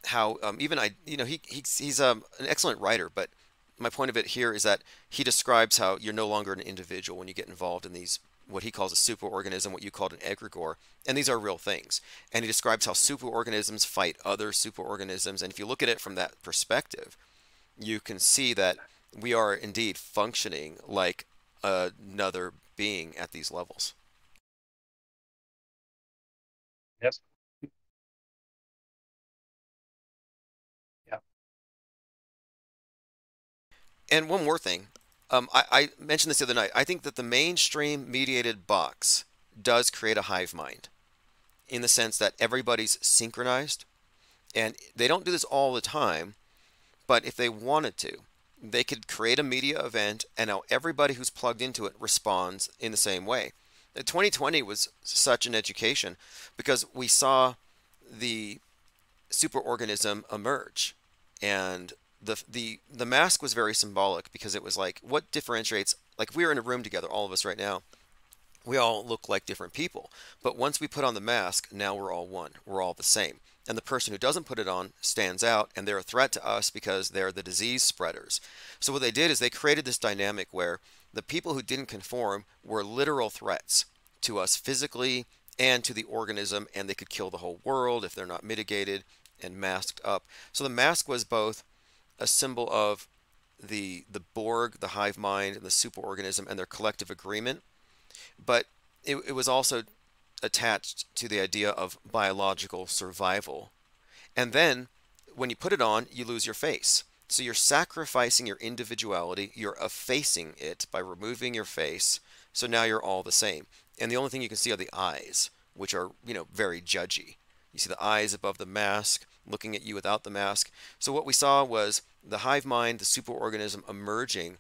how um, even i you know he, he's, he's um, an excellent writer but my point of it here is that he describes how you're no longer an individual when you get involved in these what he calls a superorganism, what you called an egregore, and these are real things. And he describes how superorganisms fight other superorganisms, and if you look at it from that perspective, you can see that we are indeed functioning like another being at these levels. Yes. Yeah. And one more thing. Um, I, I mentioned this the other night. I think that the mainstream mediated box does create a hive mind. in the sense that everybody's synchronized. And they don't do this all the time, but if they wanted to, they could create a media event and now everybody who's plugged into it responds in the same way. 2020 was such an education because we saw the superorganism emerge. And the the the mask was very symbolic because it was like what differentiates like we are in a room together all of us right now we all look like different people. But once we put on the mask now we're all one. We're all the same. And the person who doesn't put it on stands out and they're a threat to us because they're the disease spreaders. So what they did is they created this dynamic where the people who didn't conform were literal threats to us physically and to the organism and they could kill the whole world if they're not mitigated and masked up so the mask was both a symbol of the the Borg, the hive mind, and the superorganism and their collective agreement, but it, it was also attached to the idea of biological survival. And then when you put it on, you lose your face. So you're sacrificing your individuality, you're effacing it by removing your face. So now you're all the same. And the only thing you can see are the eyes, which are, you know, very judgy. You see the eyes above the mask looking at you without the mask. So what we saw was the hive mind, the superorganism emerging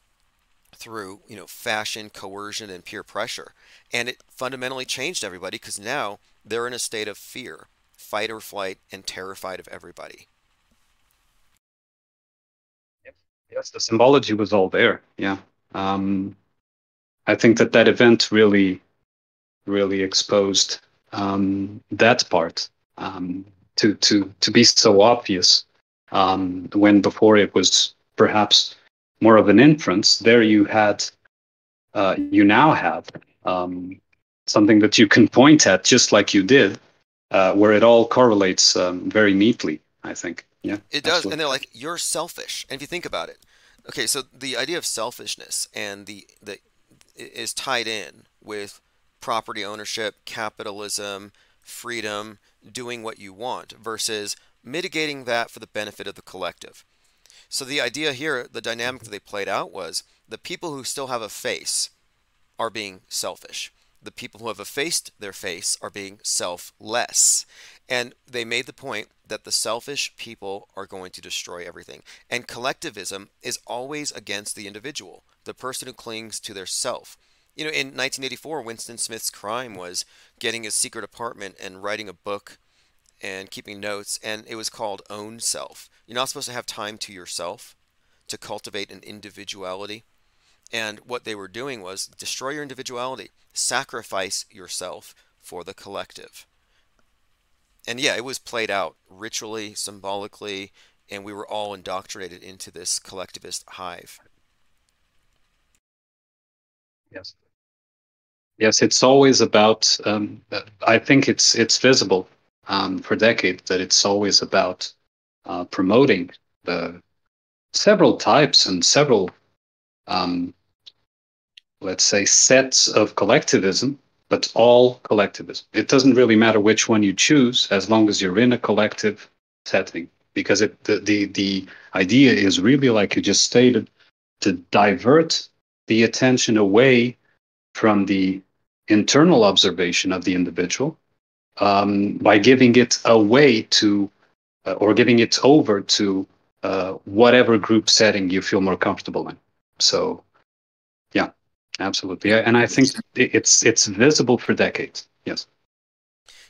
through you know fashion, coercion, and peer pressure, and it fundamentally changed everybody because now they're in a state of fear, fight or flight, and terrified of everybody. Yes, the symbology was all there. Yeah, um, I think that that event really, really exposed um, that part. Um, to to to be so obvious um, when before it was perhaps more of an inference. There you had uh, you now have um, something that you can point at, just like you did, uh, where it all correlates um, very neatly. I think. Yeah, it does, absolutely. and they're like you're selfish. And if you think about it, okay, so the idea of selfishness and the the is tied in with property ownership, capitalism, freedom, doing what you want versus mitigating that for the benefit of the collective. So the idea here, the dynamic that they played out was the people who still have a face are being selfish. The people who have effaced their face are being selfless. And they made the point that the selfish people are going to destroy everything. And collectivism is always against the individual, the person who clings to their self. You know, in 1984, Winston Smith's crime was getting his secret apartment and writing a book and keeping notes, and it was called Own Self. You're not supposed to have time to yourself to cultivate an individuality. And what they were doing was destroy your individuality, sacrifice yourself for the collective. And yeah, it was played out ritually, symbolically, and we were all indoctrinated into this collectivist hive. Yes. Yes, it's always about. Um, I think it's it's visible um, for decades that it's always about uh, promoting the several types and several, um, let's say, sets of collectivism, but all collectivism. It doesn't really matter which one you choose as long as you're in a collective setting, because it, the, the the idea is really like you just stated to divert the attention away from the internal observation of the individual um, by giving it away to uh, or giving it over to uh, whatever group setting you feel more comfortable in. So, yeah, absolutely, and I think it's it's visible for decades. Yes.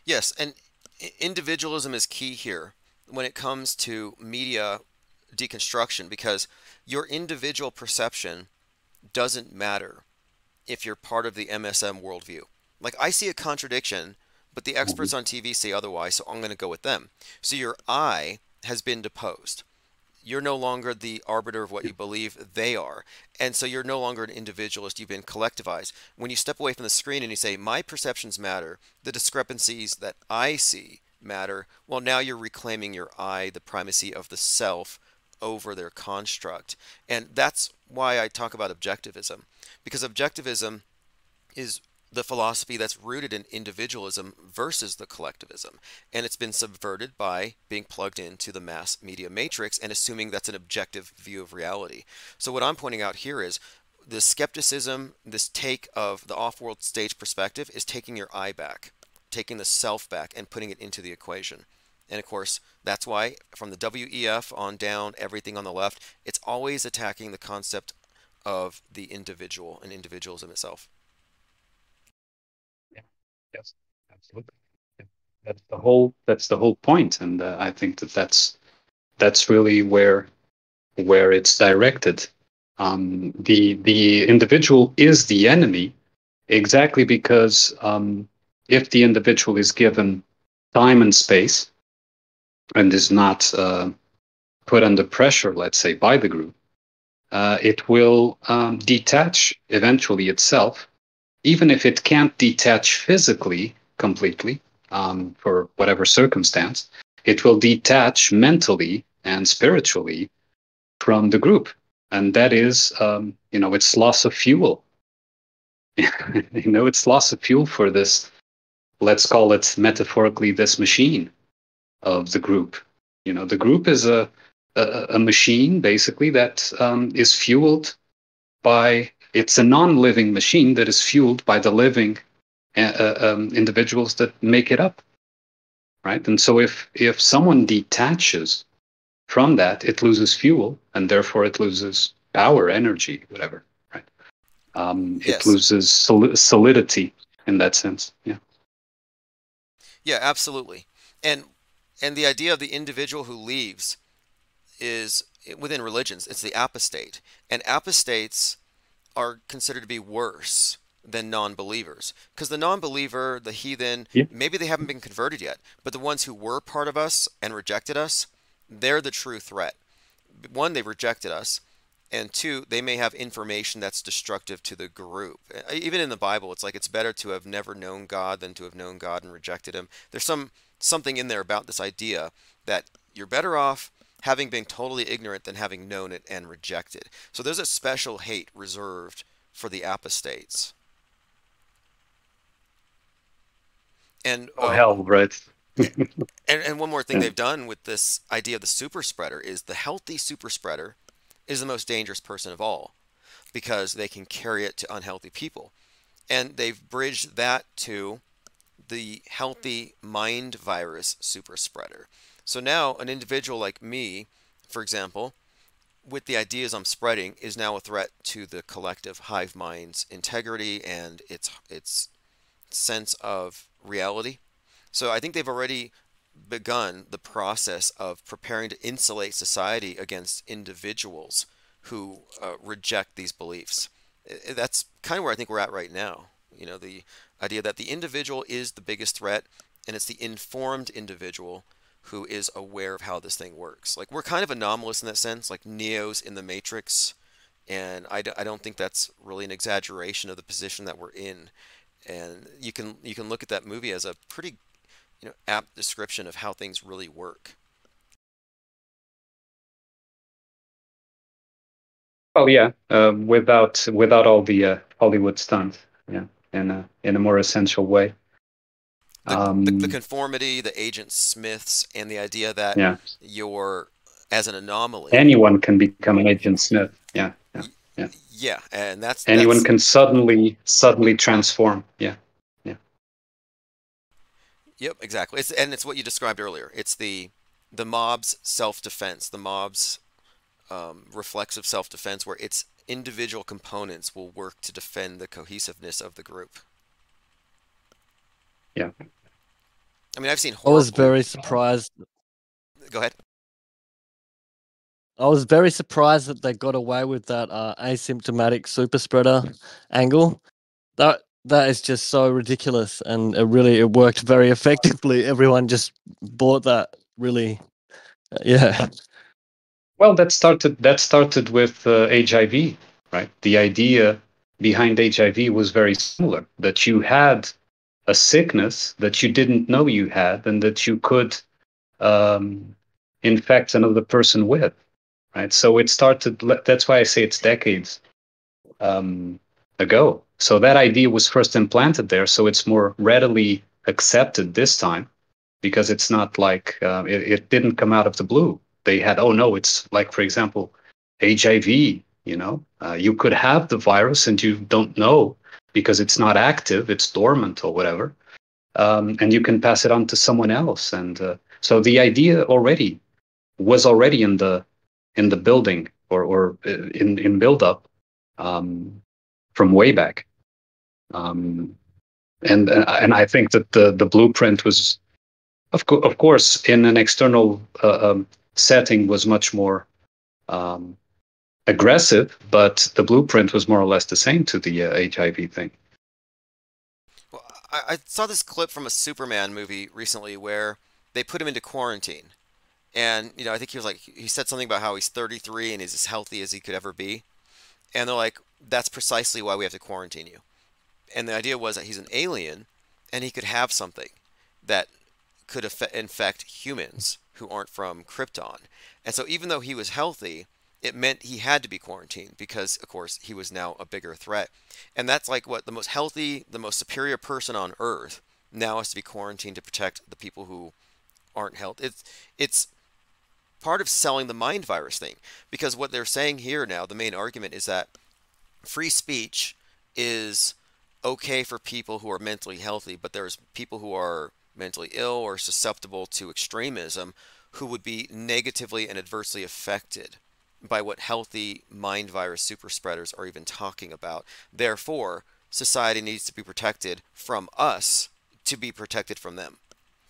Yes, and individualism is key here when it comes to media deconstruction because your individual perception doesn't matter if you're part of the MSM worldview. Like I see a contradiction, but the experts mm-hmm. on TV say otherwise, so I'm going to go with them. So your I has been deposed. You're no longer the arbiter of what you believe they are. And so you're no longer an individualist, you've been collectivized. When you step away from the screen and you say, My perceptions matter, the discrepancies that I see matter, well, now you're reclaiming your I, the primacy of the self over their construct. And that's why I talk about objectivism, because objectivism is the philosophy that's rooted in individualism versus the collectivism. And it's been subverted by being plugged into the mass media matrix and assuming that's an objective view of reality. So, what I'm pointing out here is the skepticism, this take of the off world stage perspective, is taking your eye back. taking the self back and putting it into the equation. And of course, that's why from the WEF on down, everything on the left, it's always attacking the concept of the individual and individualism itself. Yes. Absolutely. Yeah. That's the whole. That's the whole point, and uh, I think that that's that's really where where it's directed. Um, the the individual is the enemy, exactly because um, if the individual is given time and space and is not uh, put under pressure, let's say, by the group, uh, it will um, detach eventually itself, even if it can't detach physically completely um, for whatever circumstance, it will detach mentally and spiritually from the group. And that is, um, you know, it's loss of fuel. <laughs> you know, it's loss of fuel for this, let's call it metaphorically, this machine of the group. You know, the group is a, a, a machine basically that um, is fueled by, it's a non living machine that is fueled by the living uh, uh, um, individuals that make it up. Right. And so if, if someone detaches from that, it loses fuel and therefore it loses power, energy, whatever. Right. Um, Yes. It loses soli- solidity in that sense. Yeah. Yeah, absolutely. And and the idea of the individual who leaves is within religions, it's the apostate. And apostates are considered to be worse than non-believers because the non-believer, the heathen, Yeah. maybe they haven't been converted yet, but the ones who were part of us and rejected us, they're the true threat. One, they rejected us, and two, they may have information that's destructive to the group. Even in the Bible, it's like it's better to have never known God than to have known God and rejected Him. There's some something in there about this idea that you're better off having been totally ignorant than having known it and rejected. So there's a special hate reserved for the apostates. And Oh, uh, hell, right. <laughs> and, and one more thing they've done with this idea of the super spreader is the healthy super spreader is the most dangerous person of all because they can carry it to unhealthy people. And they've bridged that to the healthy mind virus super spreader. So now an individual like me, for example, with the ideas I'm spreading is now a threat to the collective hive mind's integrity and its its sense of reality. So I think they've already begun the process of preparing to insulate society against individuals who uh, reject these beliefs. That's kind of where I think we're at right now. You know, the idea that the individual is the biggest threat, and it's the informed individual who is aware of how this thing works. Like we're kind of anomalous in that sense, like Neo's in the Matrix, and I, d- I don't think that's really an exaggeration of the position that we're in. And you can you can look at that movie as a pretty you know apt description of how things really work. Oh yeah, uh, without without all the uh, Hollywood stunts, yeah, in a in a more essential way. The, the, Um, the conformity, the Agent Smiths, and the idea that Yeah, you're as an anomaly. anyone can become an Agent Smith. Yeah, yeah. yeah, and that's Anyone that's, can suddenly suddenly transform. Yeah. Yeah, Yep, exactly. It's and it's what you described earlier. It's the the mob's self-defense, the mob's um, reflexive self-defense, where its individual components will work to defend the cohesiveness of the group. Yeah. I mean, I've seen I was very surprised. Go ahead. I was very surprised that they got away with that uh, asymptomatic super spreader angle. That that is just so ridiculous, and it really it worked very effectively. Everyone just bought that. Really, uh, yeah. Well, that started that started with uh, HIV, right? The idea behind HIV was very similar that you had a sickness that you didn't know you had and that you could um, infect another person with, right? So it started. That's why I say it's decades um, ago. So that idea was first implanted there, so it's more readily accepted this time because it's not like uh, it, it didn't come out of the blue they had oh no it's like for example hiv you know uh, you could have the virus and you don't know because it's not active it's dormant or whatever um, and you can pass it on to someone else. And uh, so the idea already was already in the in the building or or uh, in in build up um, from way back. Um, and uh, and I think that the the blueprint was, of co- of course, in an external uh, um, setting was much more um, aggressive, but the blueprint was more or less the same to the uh, HIV thing. Well, I, I saw this clip from a Superman movie recently where they put him into quarantine, and you know I think he was like he said something about how he's 33 and he's as healthy as he could ever be, and they're like that's precisely why we have to quarantine you, and the idea was that he's an alien, and he could have something that could infect humans who aren't from Krypton, and so even though he was healthy, it meant he had to be quarantined because, of course, he was now a bigger threat. And that's like what the most healthy, the most superior person on Earth now has to be quarantined to protect the people who aren't healthy. It's it's part of selling the mind virus thing because what they're saying here now, the main argument is that free speech is okay for people who are mentally healthy, but there's people who are mentally ill or susceptible to extremism who would be negatively and adversely affected by what healthy mind virus super spreaders are even talking about. Therefore, society needs to be protected from us to be protected from them.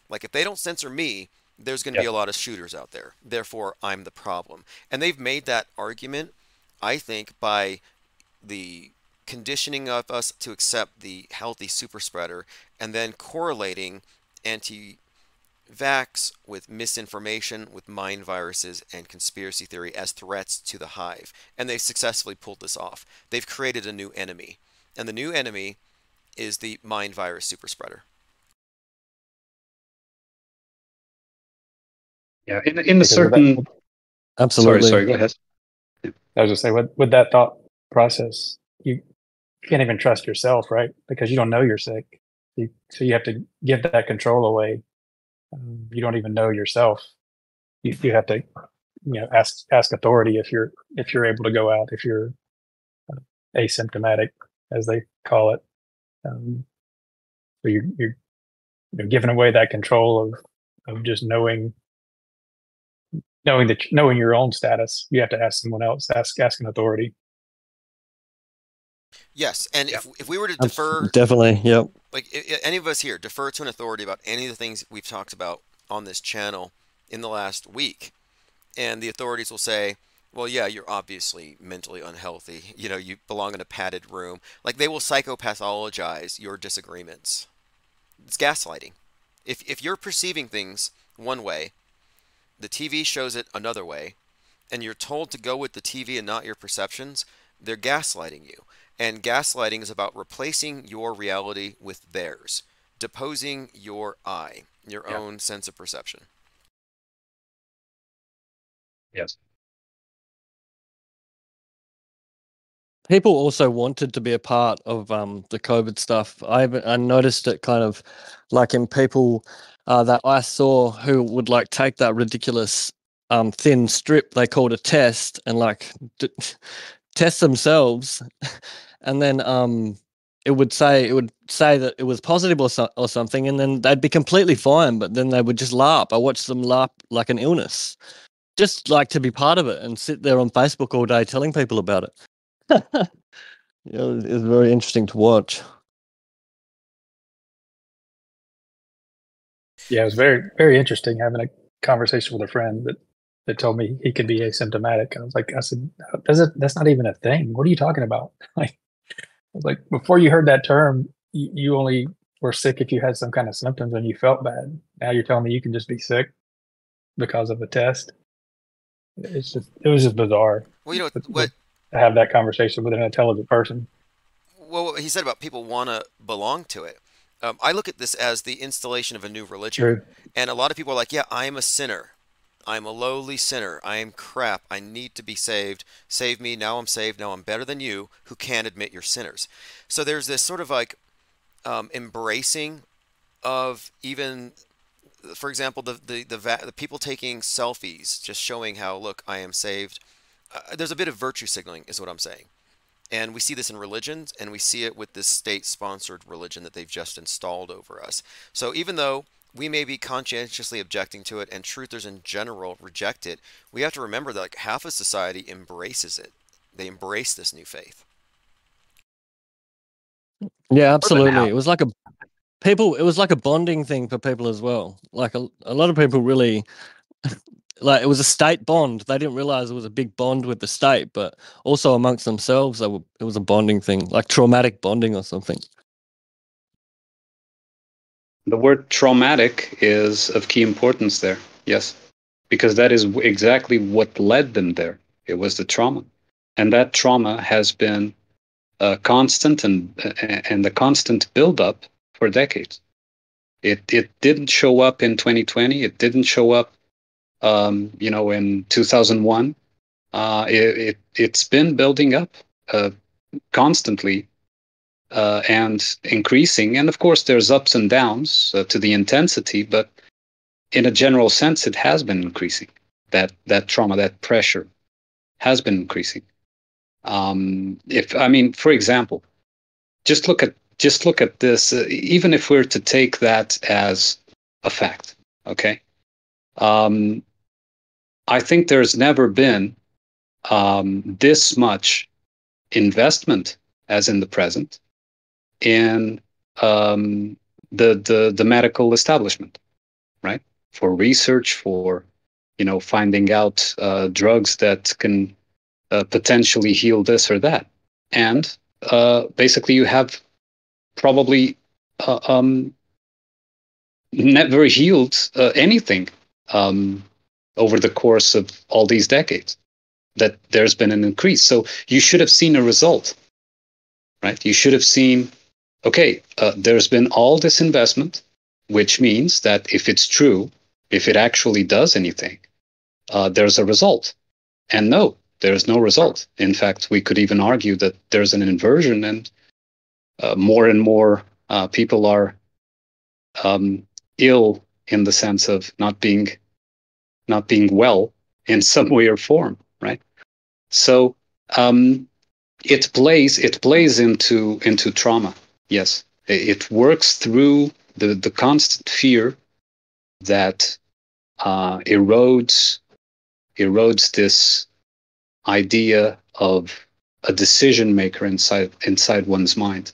Like if they don't censor me, there's going to be a lot of shooters out there. Therefore, I'm the problem. And they've made that argument, I think, by the conditioning of us to accept the healthy super spreader and then correlating anti vax with misinformation, with mind viruses, and conspiracy theory as threats to the hive. And they've successfully pulled this off. They've created a new enemy. And the new enemy is the mind virus super spreader. Yeah, in in a certain that, absolutely. Sorry, sorry, go ahead. I was just say with with that thought process, you can't even trust yourself, right? Because you don't know you're sick. You, so you have to give that control away you don't even know yourself. You, you have to, you know, ask ask authority if you're if you're able to go out if you're uh, asymptomatic, as they call it. Um, so you're you're you know, giving away that control of of just knowing knowing that knowing your own status. You have to ask someone else. Ask ask an authority. Yes, and if, if we were to defer, definitely, yep. Like any of us here defer to an authority about any of the things we've talked about on this channel in the last week, and the authorities will say, "Well, yeah, you're obviously mentally unhealthy. You know, you belong in a padded room." Like they will psychopathologize your disagreements. It's gaslighting. If if you're perceiving things one way, the TV shows it another way, and you're told to go with the TV and not your perceptions, they're gaslighting you. And gaslighting is about replacing your reality with theirs, deposing your I, your yeah. own sense of perception. Yes. People also wanted to be a part of um, the COVID stuff. I, I noticed it kind of like in people uh, that I saw who would like take that ridiculous um, thin strip they called a test and like d- <laughs> test themselves and then um it would say it would say that it was positive or, so, or something and then they'd be completely fine but then they would just laugh. I watched them laugh like an illness just like to be part of it and sit there on facebook all day telling people about it. <laughs> Yeah, it was, it was very interesting to watch. Yeah it was very very interesting having a conversation with a friend that that told me he could be asymptomatic. And I was like, I said, that's, a, that's not even a thing. What are you talking about? <laughs> Like, was like, before you heard that term, you, you only were sick if you had some kind of symptoms and you felt bad. Now you're telling me you can just be sick because of a test. It's just, it was just bizarre. Well, you know what? To have that conversation with an intelligent person. Well, what he said about people want to belong to it. Um, I look at this as the installation of a new religion. True. And a lot of people are like, yeah, I'm a sinner. I'm a lowly sinner. I am crap. I need to be saved. Save me. Now I'm saved. Now I'm better than you who can't admit you're sinners. So there's this sort of like um, embracing of even, for example, the, the, the, the, people taking selfies, just showing how, look, I am saved. Uh, there's a bit of virtue signaling, is what I'm saying. And we see this in religions, and we see it with this state sponsored religion that they've just installed over us. So even though we may be conscientiously objecting to it and truthers in general reject it, we have to remember that like half of society embraces it. They embrace this new faith. Yeah, absolutely. It was like a people it was like a bonding thing for people as well. Like a, a lot of people really <laughs> like it was a state bond. They didn't realize it was a big bond with the state, but also amongst themselves, were, it was a bonding thing, like traumatic bonding or something. The word traumatic is of key importance there. Yes, because that is exactly what led them there. It was the trauma, and that trauma has been a constant and and the constant buildup for decades. It it didn't show up in 2020. It didn't show up um, you know, in 2001. Uh, it, it, it's been building up uh, constantly uh, and increasing. And of course, there's ups and downs uh, to the intensity, but in a general sense, it has been increasing. That that trauma, that pressure, has been increasing. Um, if I mean, for example, just look at just look at this. Uh, even if we're to take that as a fact, okay, um, I think there's never been um, this much investment as in the present in um, the, the the medical establishment, right? For research, for you know, finding out uh, drugs that can uh, potentially heal this or that, and uh, basically you have probably uh, um, never healed uh, anything um, over the course of all these decades that there's been an increase. So you should have seen a result, right? You should have seen, okay, uh, there's been all this investment, which means that if it's true, if it actually does anything, uh, there's a result. And no, there's no result. In fact, we could even argue that there's an inversion and uh, more and more uh, people are um, ill in the sense of not being not being well in <laughs> some way or form, right? So um, it plays it plays into into trauma. Yes, it works through the the constant fear that uh, erodes erodes this idea of a decision maker inside inside one's mind.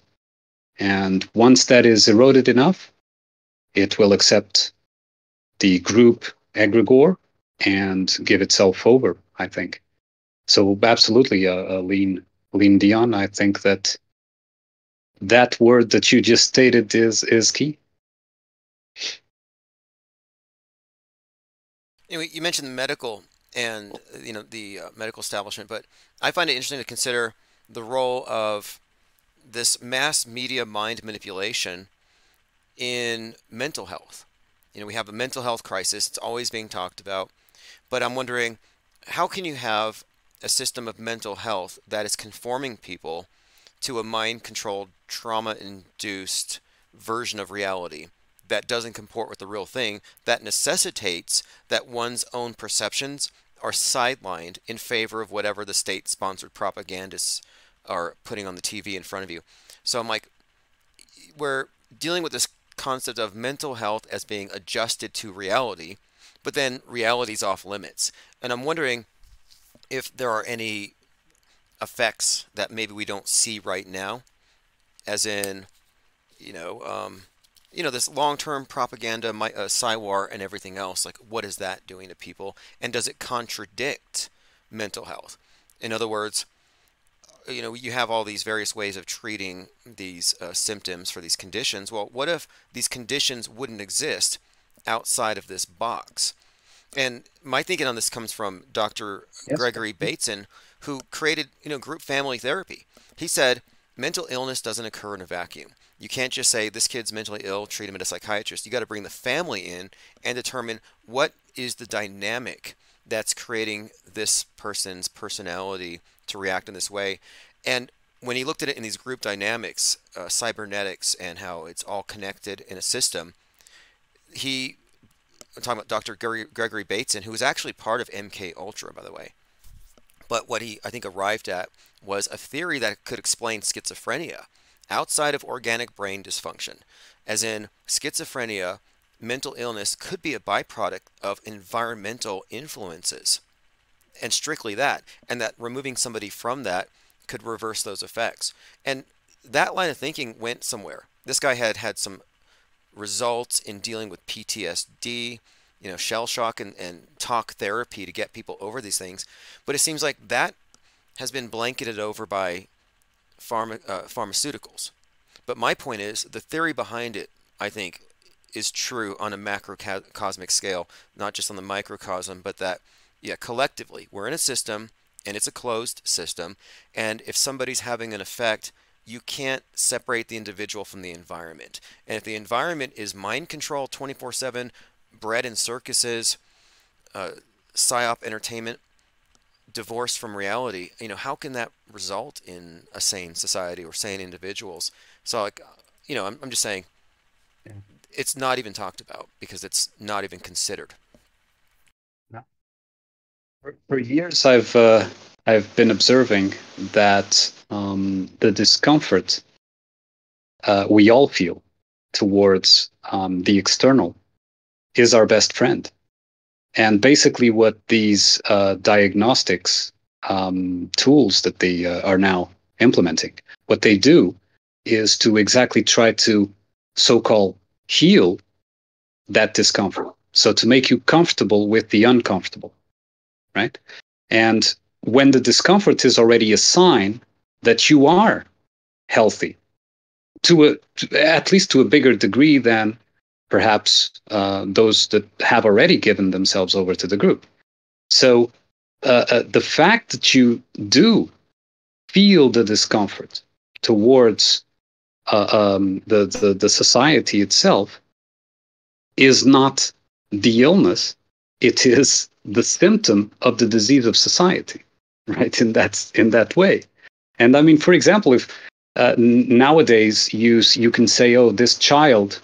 And once that is eroded enough, it will accept the group egregore and give itself over. I think so. Absolutely, uh, lean lean Dion. I think that that word that you just stated is is key. You, you mentioned the medical and you know the uh, medical establishment, but I find it interesting to consider the role of this mass media mind manipulation in mental health. You know, we have a mental health crisis, it's always being talked about, but I'm wondering how can you have a system of mental health that is conforming people to a mind controlled, trauma induced version of reality that doesn't comport with the real thing, that necessitates that one's own perceptions are sidelined in favor of whatever the state sponsored propagandists are putting on the TV in front of you. So I'm like, we're dealing with this concept of mental health as being adjusted to reality, but then reality's off limits. And I'm wondering if there are any effects that maybe we don't see right now, as in, you know, um, you know, this long-term propaganda, uh, psywar, and everything else. Like, what is that doing to people, and does it contradict mental health? In other words, you know, you have all these various ways of treating these uh, symptoms for these conditions. Well, what if these conditions wouldn't exist outside of this box? And my thinking on this comes from Dr. Yes. Gregory Bateson, who created, you know, group family therapy. He said mental illness doesn't occur in a vacuum. You can't just say this kid's mentally ill, treat him at a psychiatrist. You got to bring the family in and determine what is the dynamic that's creating this person's personality to react in this way. And when he looked at it in these group dynamics, uh, cybernetics, and how it's all connected in a system, he I'm talking about Dr. Gregory, Bateson, who was actually part of MK Ultra, by the way. But what he, I think, arrived at was a theory that could explain schizophrenia outside of organic brain dysfunction. As in, schizophrenia, mental illness, could be a byproduct of environmental influences, and strictly that, and that removing somebody from that could reverse those effects. And that line of thinking went somewhere. This guy had had some results in dealing with PTSD, you know, shell shock and, and talk therapy to get people over these things. But it seems like that has been blanketed over by pharma, uh, pharmaceuticals. But my point is the theory behind it, I think, is true on a macrocosmic scale, not just on the microcosm, but that, yeah, collectively, we're in a system and it's a closed system. And if somebody's having an effect, you can't separate the individual from the environment. And if the environment is mind control 24 7, bread and circuses, uh, psyop entertainment, divorced from reality, you know, how can that result in a sane society or sane individuals? So, like, you know, I'm, I'm just saying yeah. it's not even talked about because it's not even considered. No. For, for years, I've uh, I've been observing that um, the discomfort uh, we all feel towards um, the external is our best friend. And basically, what these uh, diagnostics um, tools that they uh, are now implementing, what they do is to exactly try to so-called heal that discomfort. So to make you comfortable with the uncomfortable, right? And when the discomfort is already a sign that you are healthy, to a at least to a bigger degree than perhaps uh, those that have already given themselves over to the group. So uh, uh, the fact that you do feel the discomfort towards uh, um, the, the, the society itself is not the illness; it is the symptom of the disease of society, <laughs> right? In that in that way. And I mean, for example, if uh, nowadays you you can say, "Oh, this child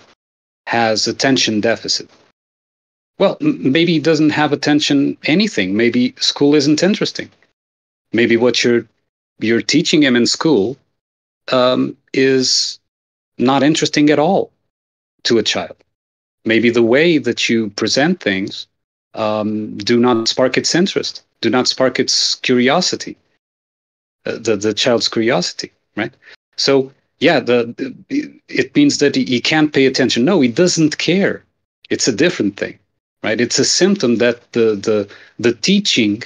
has attention deficit. Well, m- maybe he doesn't have attention anything. Maybe school isn't interesting. Maybe what you're you're teaching him in school um, is not interesting at all to a child. Maybe the way that you present things um, do not spark its interest, do not spark its curiosity, uh, the the child's curiosity, right? So yeah, the, the it means that he, can't pay attention. No, he doesn't care. It's a different thing, right? It's a symptom that the the the teaching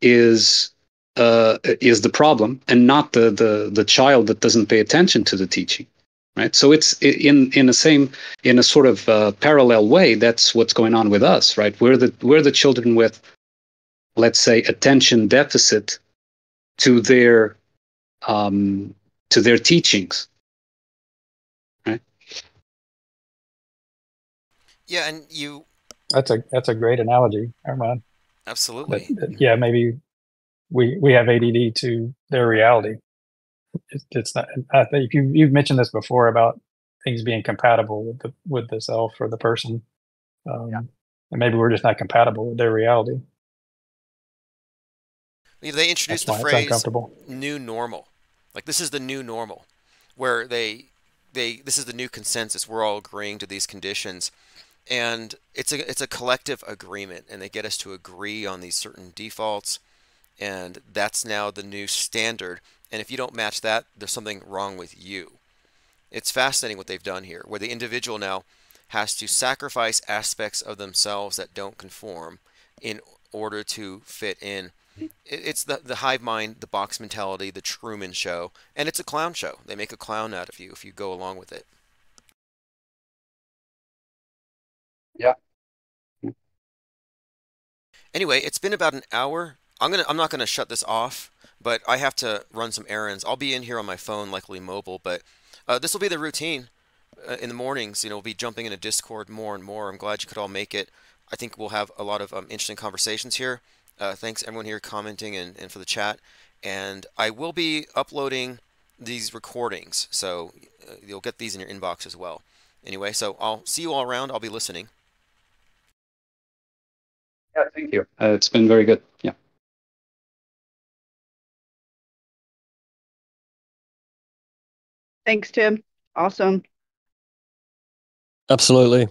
is uh, is the problem, and not the the the child that doesn't pay attention to the teaching, right? So it's in in the same in a sort of uh, parallel way. That's what's going on with us, right? We're the we're the children with, let's say, attention deficit to their um, to their teachings. Right? Yeah, and you. That's a that's a great analogy, Armand. Absolutely. But, but yeah, maybe we we have ADD to their reality. It's, it's not. I think you you've mentioned this before about things being compatible with the with the self or the person, um, yeah. and maybe we're just not compatible with their reality. They introduced the phrase "new normal," Like this is the new normal, where they they this is the new consensus. We're all agreeing to these conditions, and it's a it's a collective agreement, and they get us to agree on these certain defaults, and that's now the new standard. And if you don't match that, there's something wrong with you. It's fascinating what they've done here, where the individual now has to sacrifice aspects of themselves that don't conform in order to fit in it's the the hive mind, the box mentality, the Truman Show, and it's a clown show. They make a clown out of you if you go along with it. Yeah. Anyway, it's been about an hour. I'm gonna I'm not gonna shut this off, but I have to run some errands. I'll be in here on my phone, likely mobile, but uh, this will be the routine uh, in the mornings. You know, we'll be jumping into Discord more and more. I'm glad you could all make it. I think we'll have a lot of um, interesting conversations here. Uh, thanks everyone here commenting and, and for the chat. And I will be uploading these recordings, so uh, you'll get these in your inbox as well. Anyway, so I'll see you all around. I'll be listening. Yeah, thank you. Uh, it's been very good. Yeah. Thanks, Tim. Awesome. Absolutely.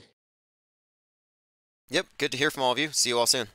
Yep. Good to hear from all of you. See you all soon.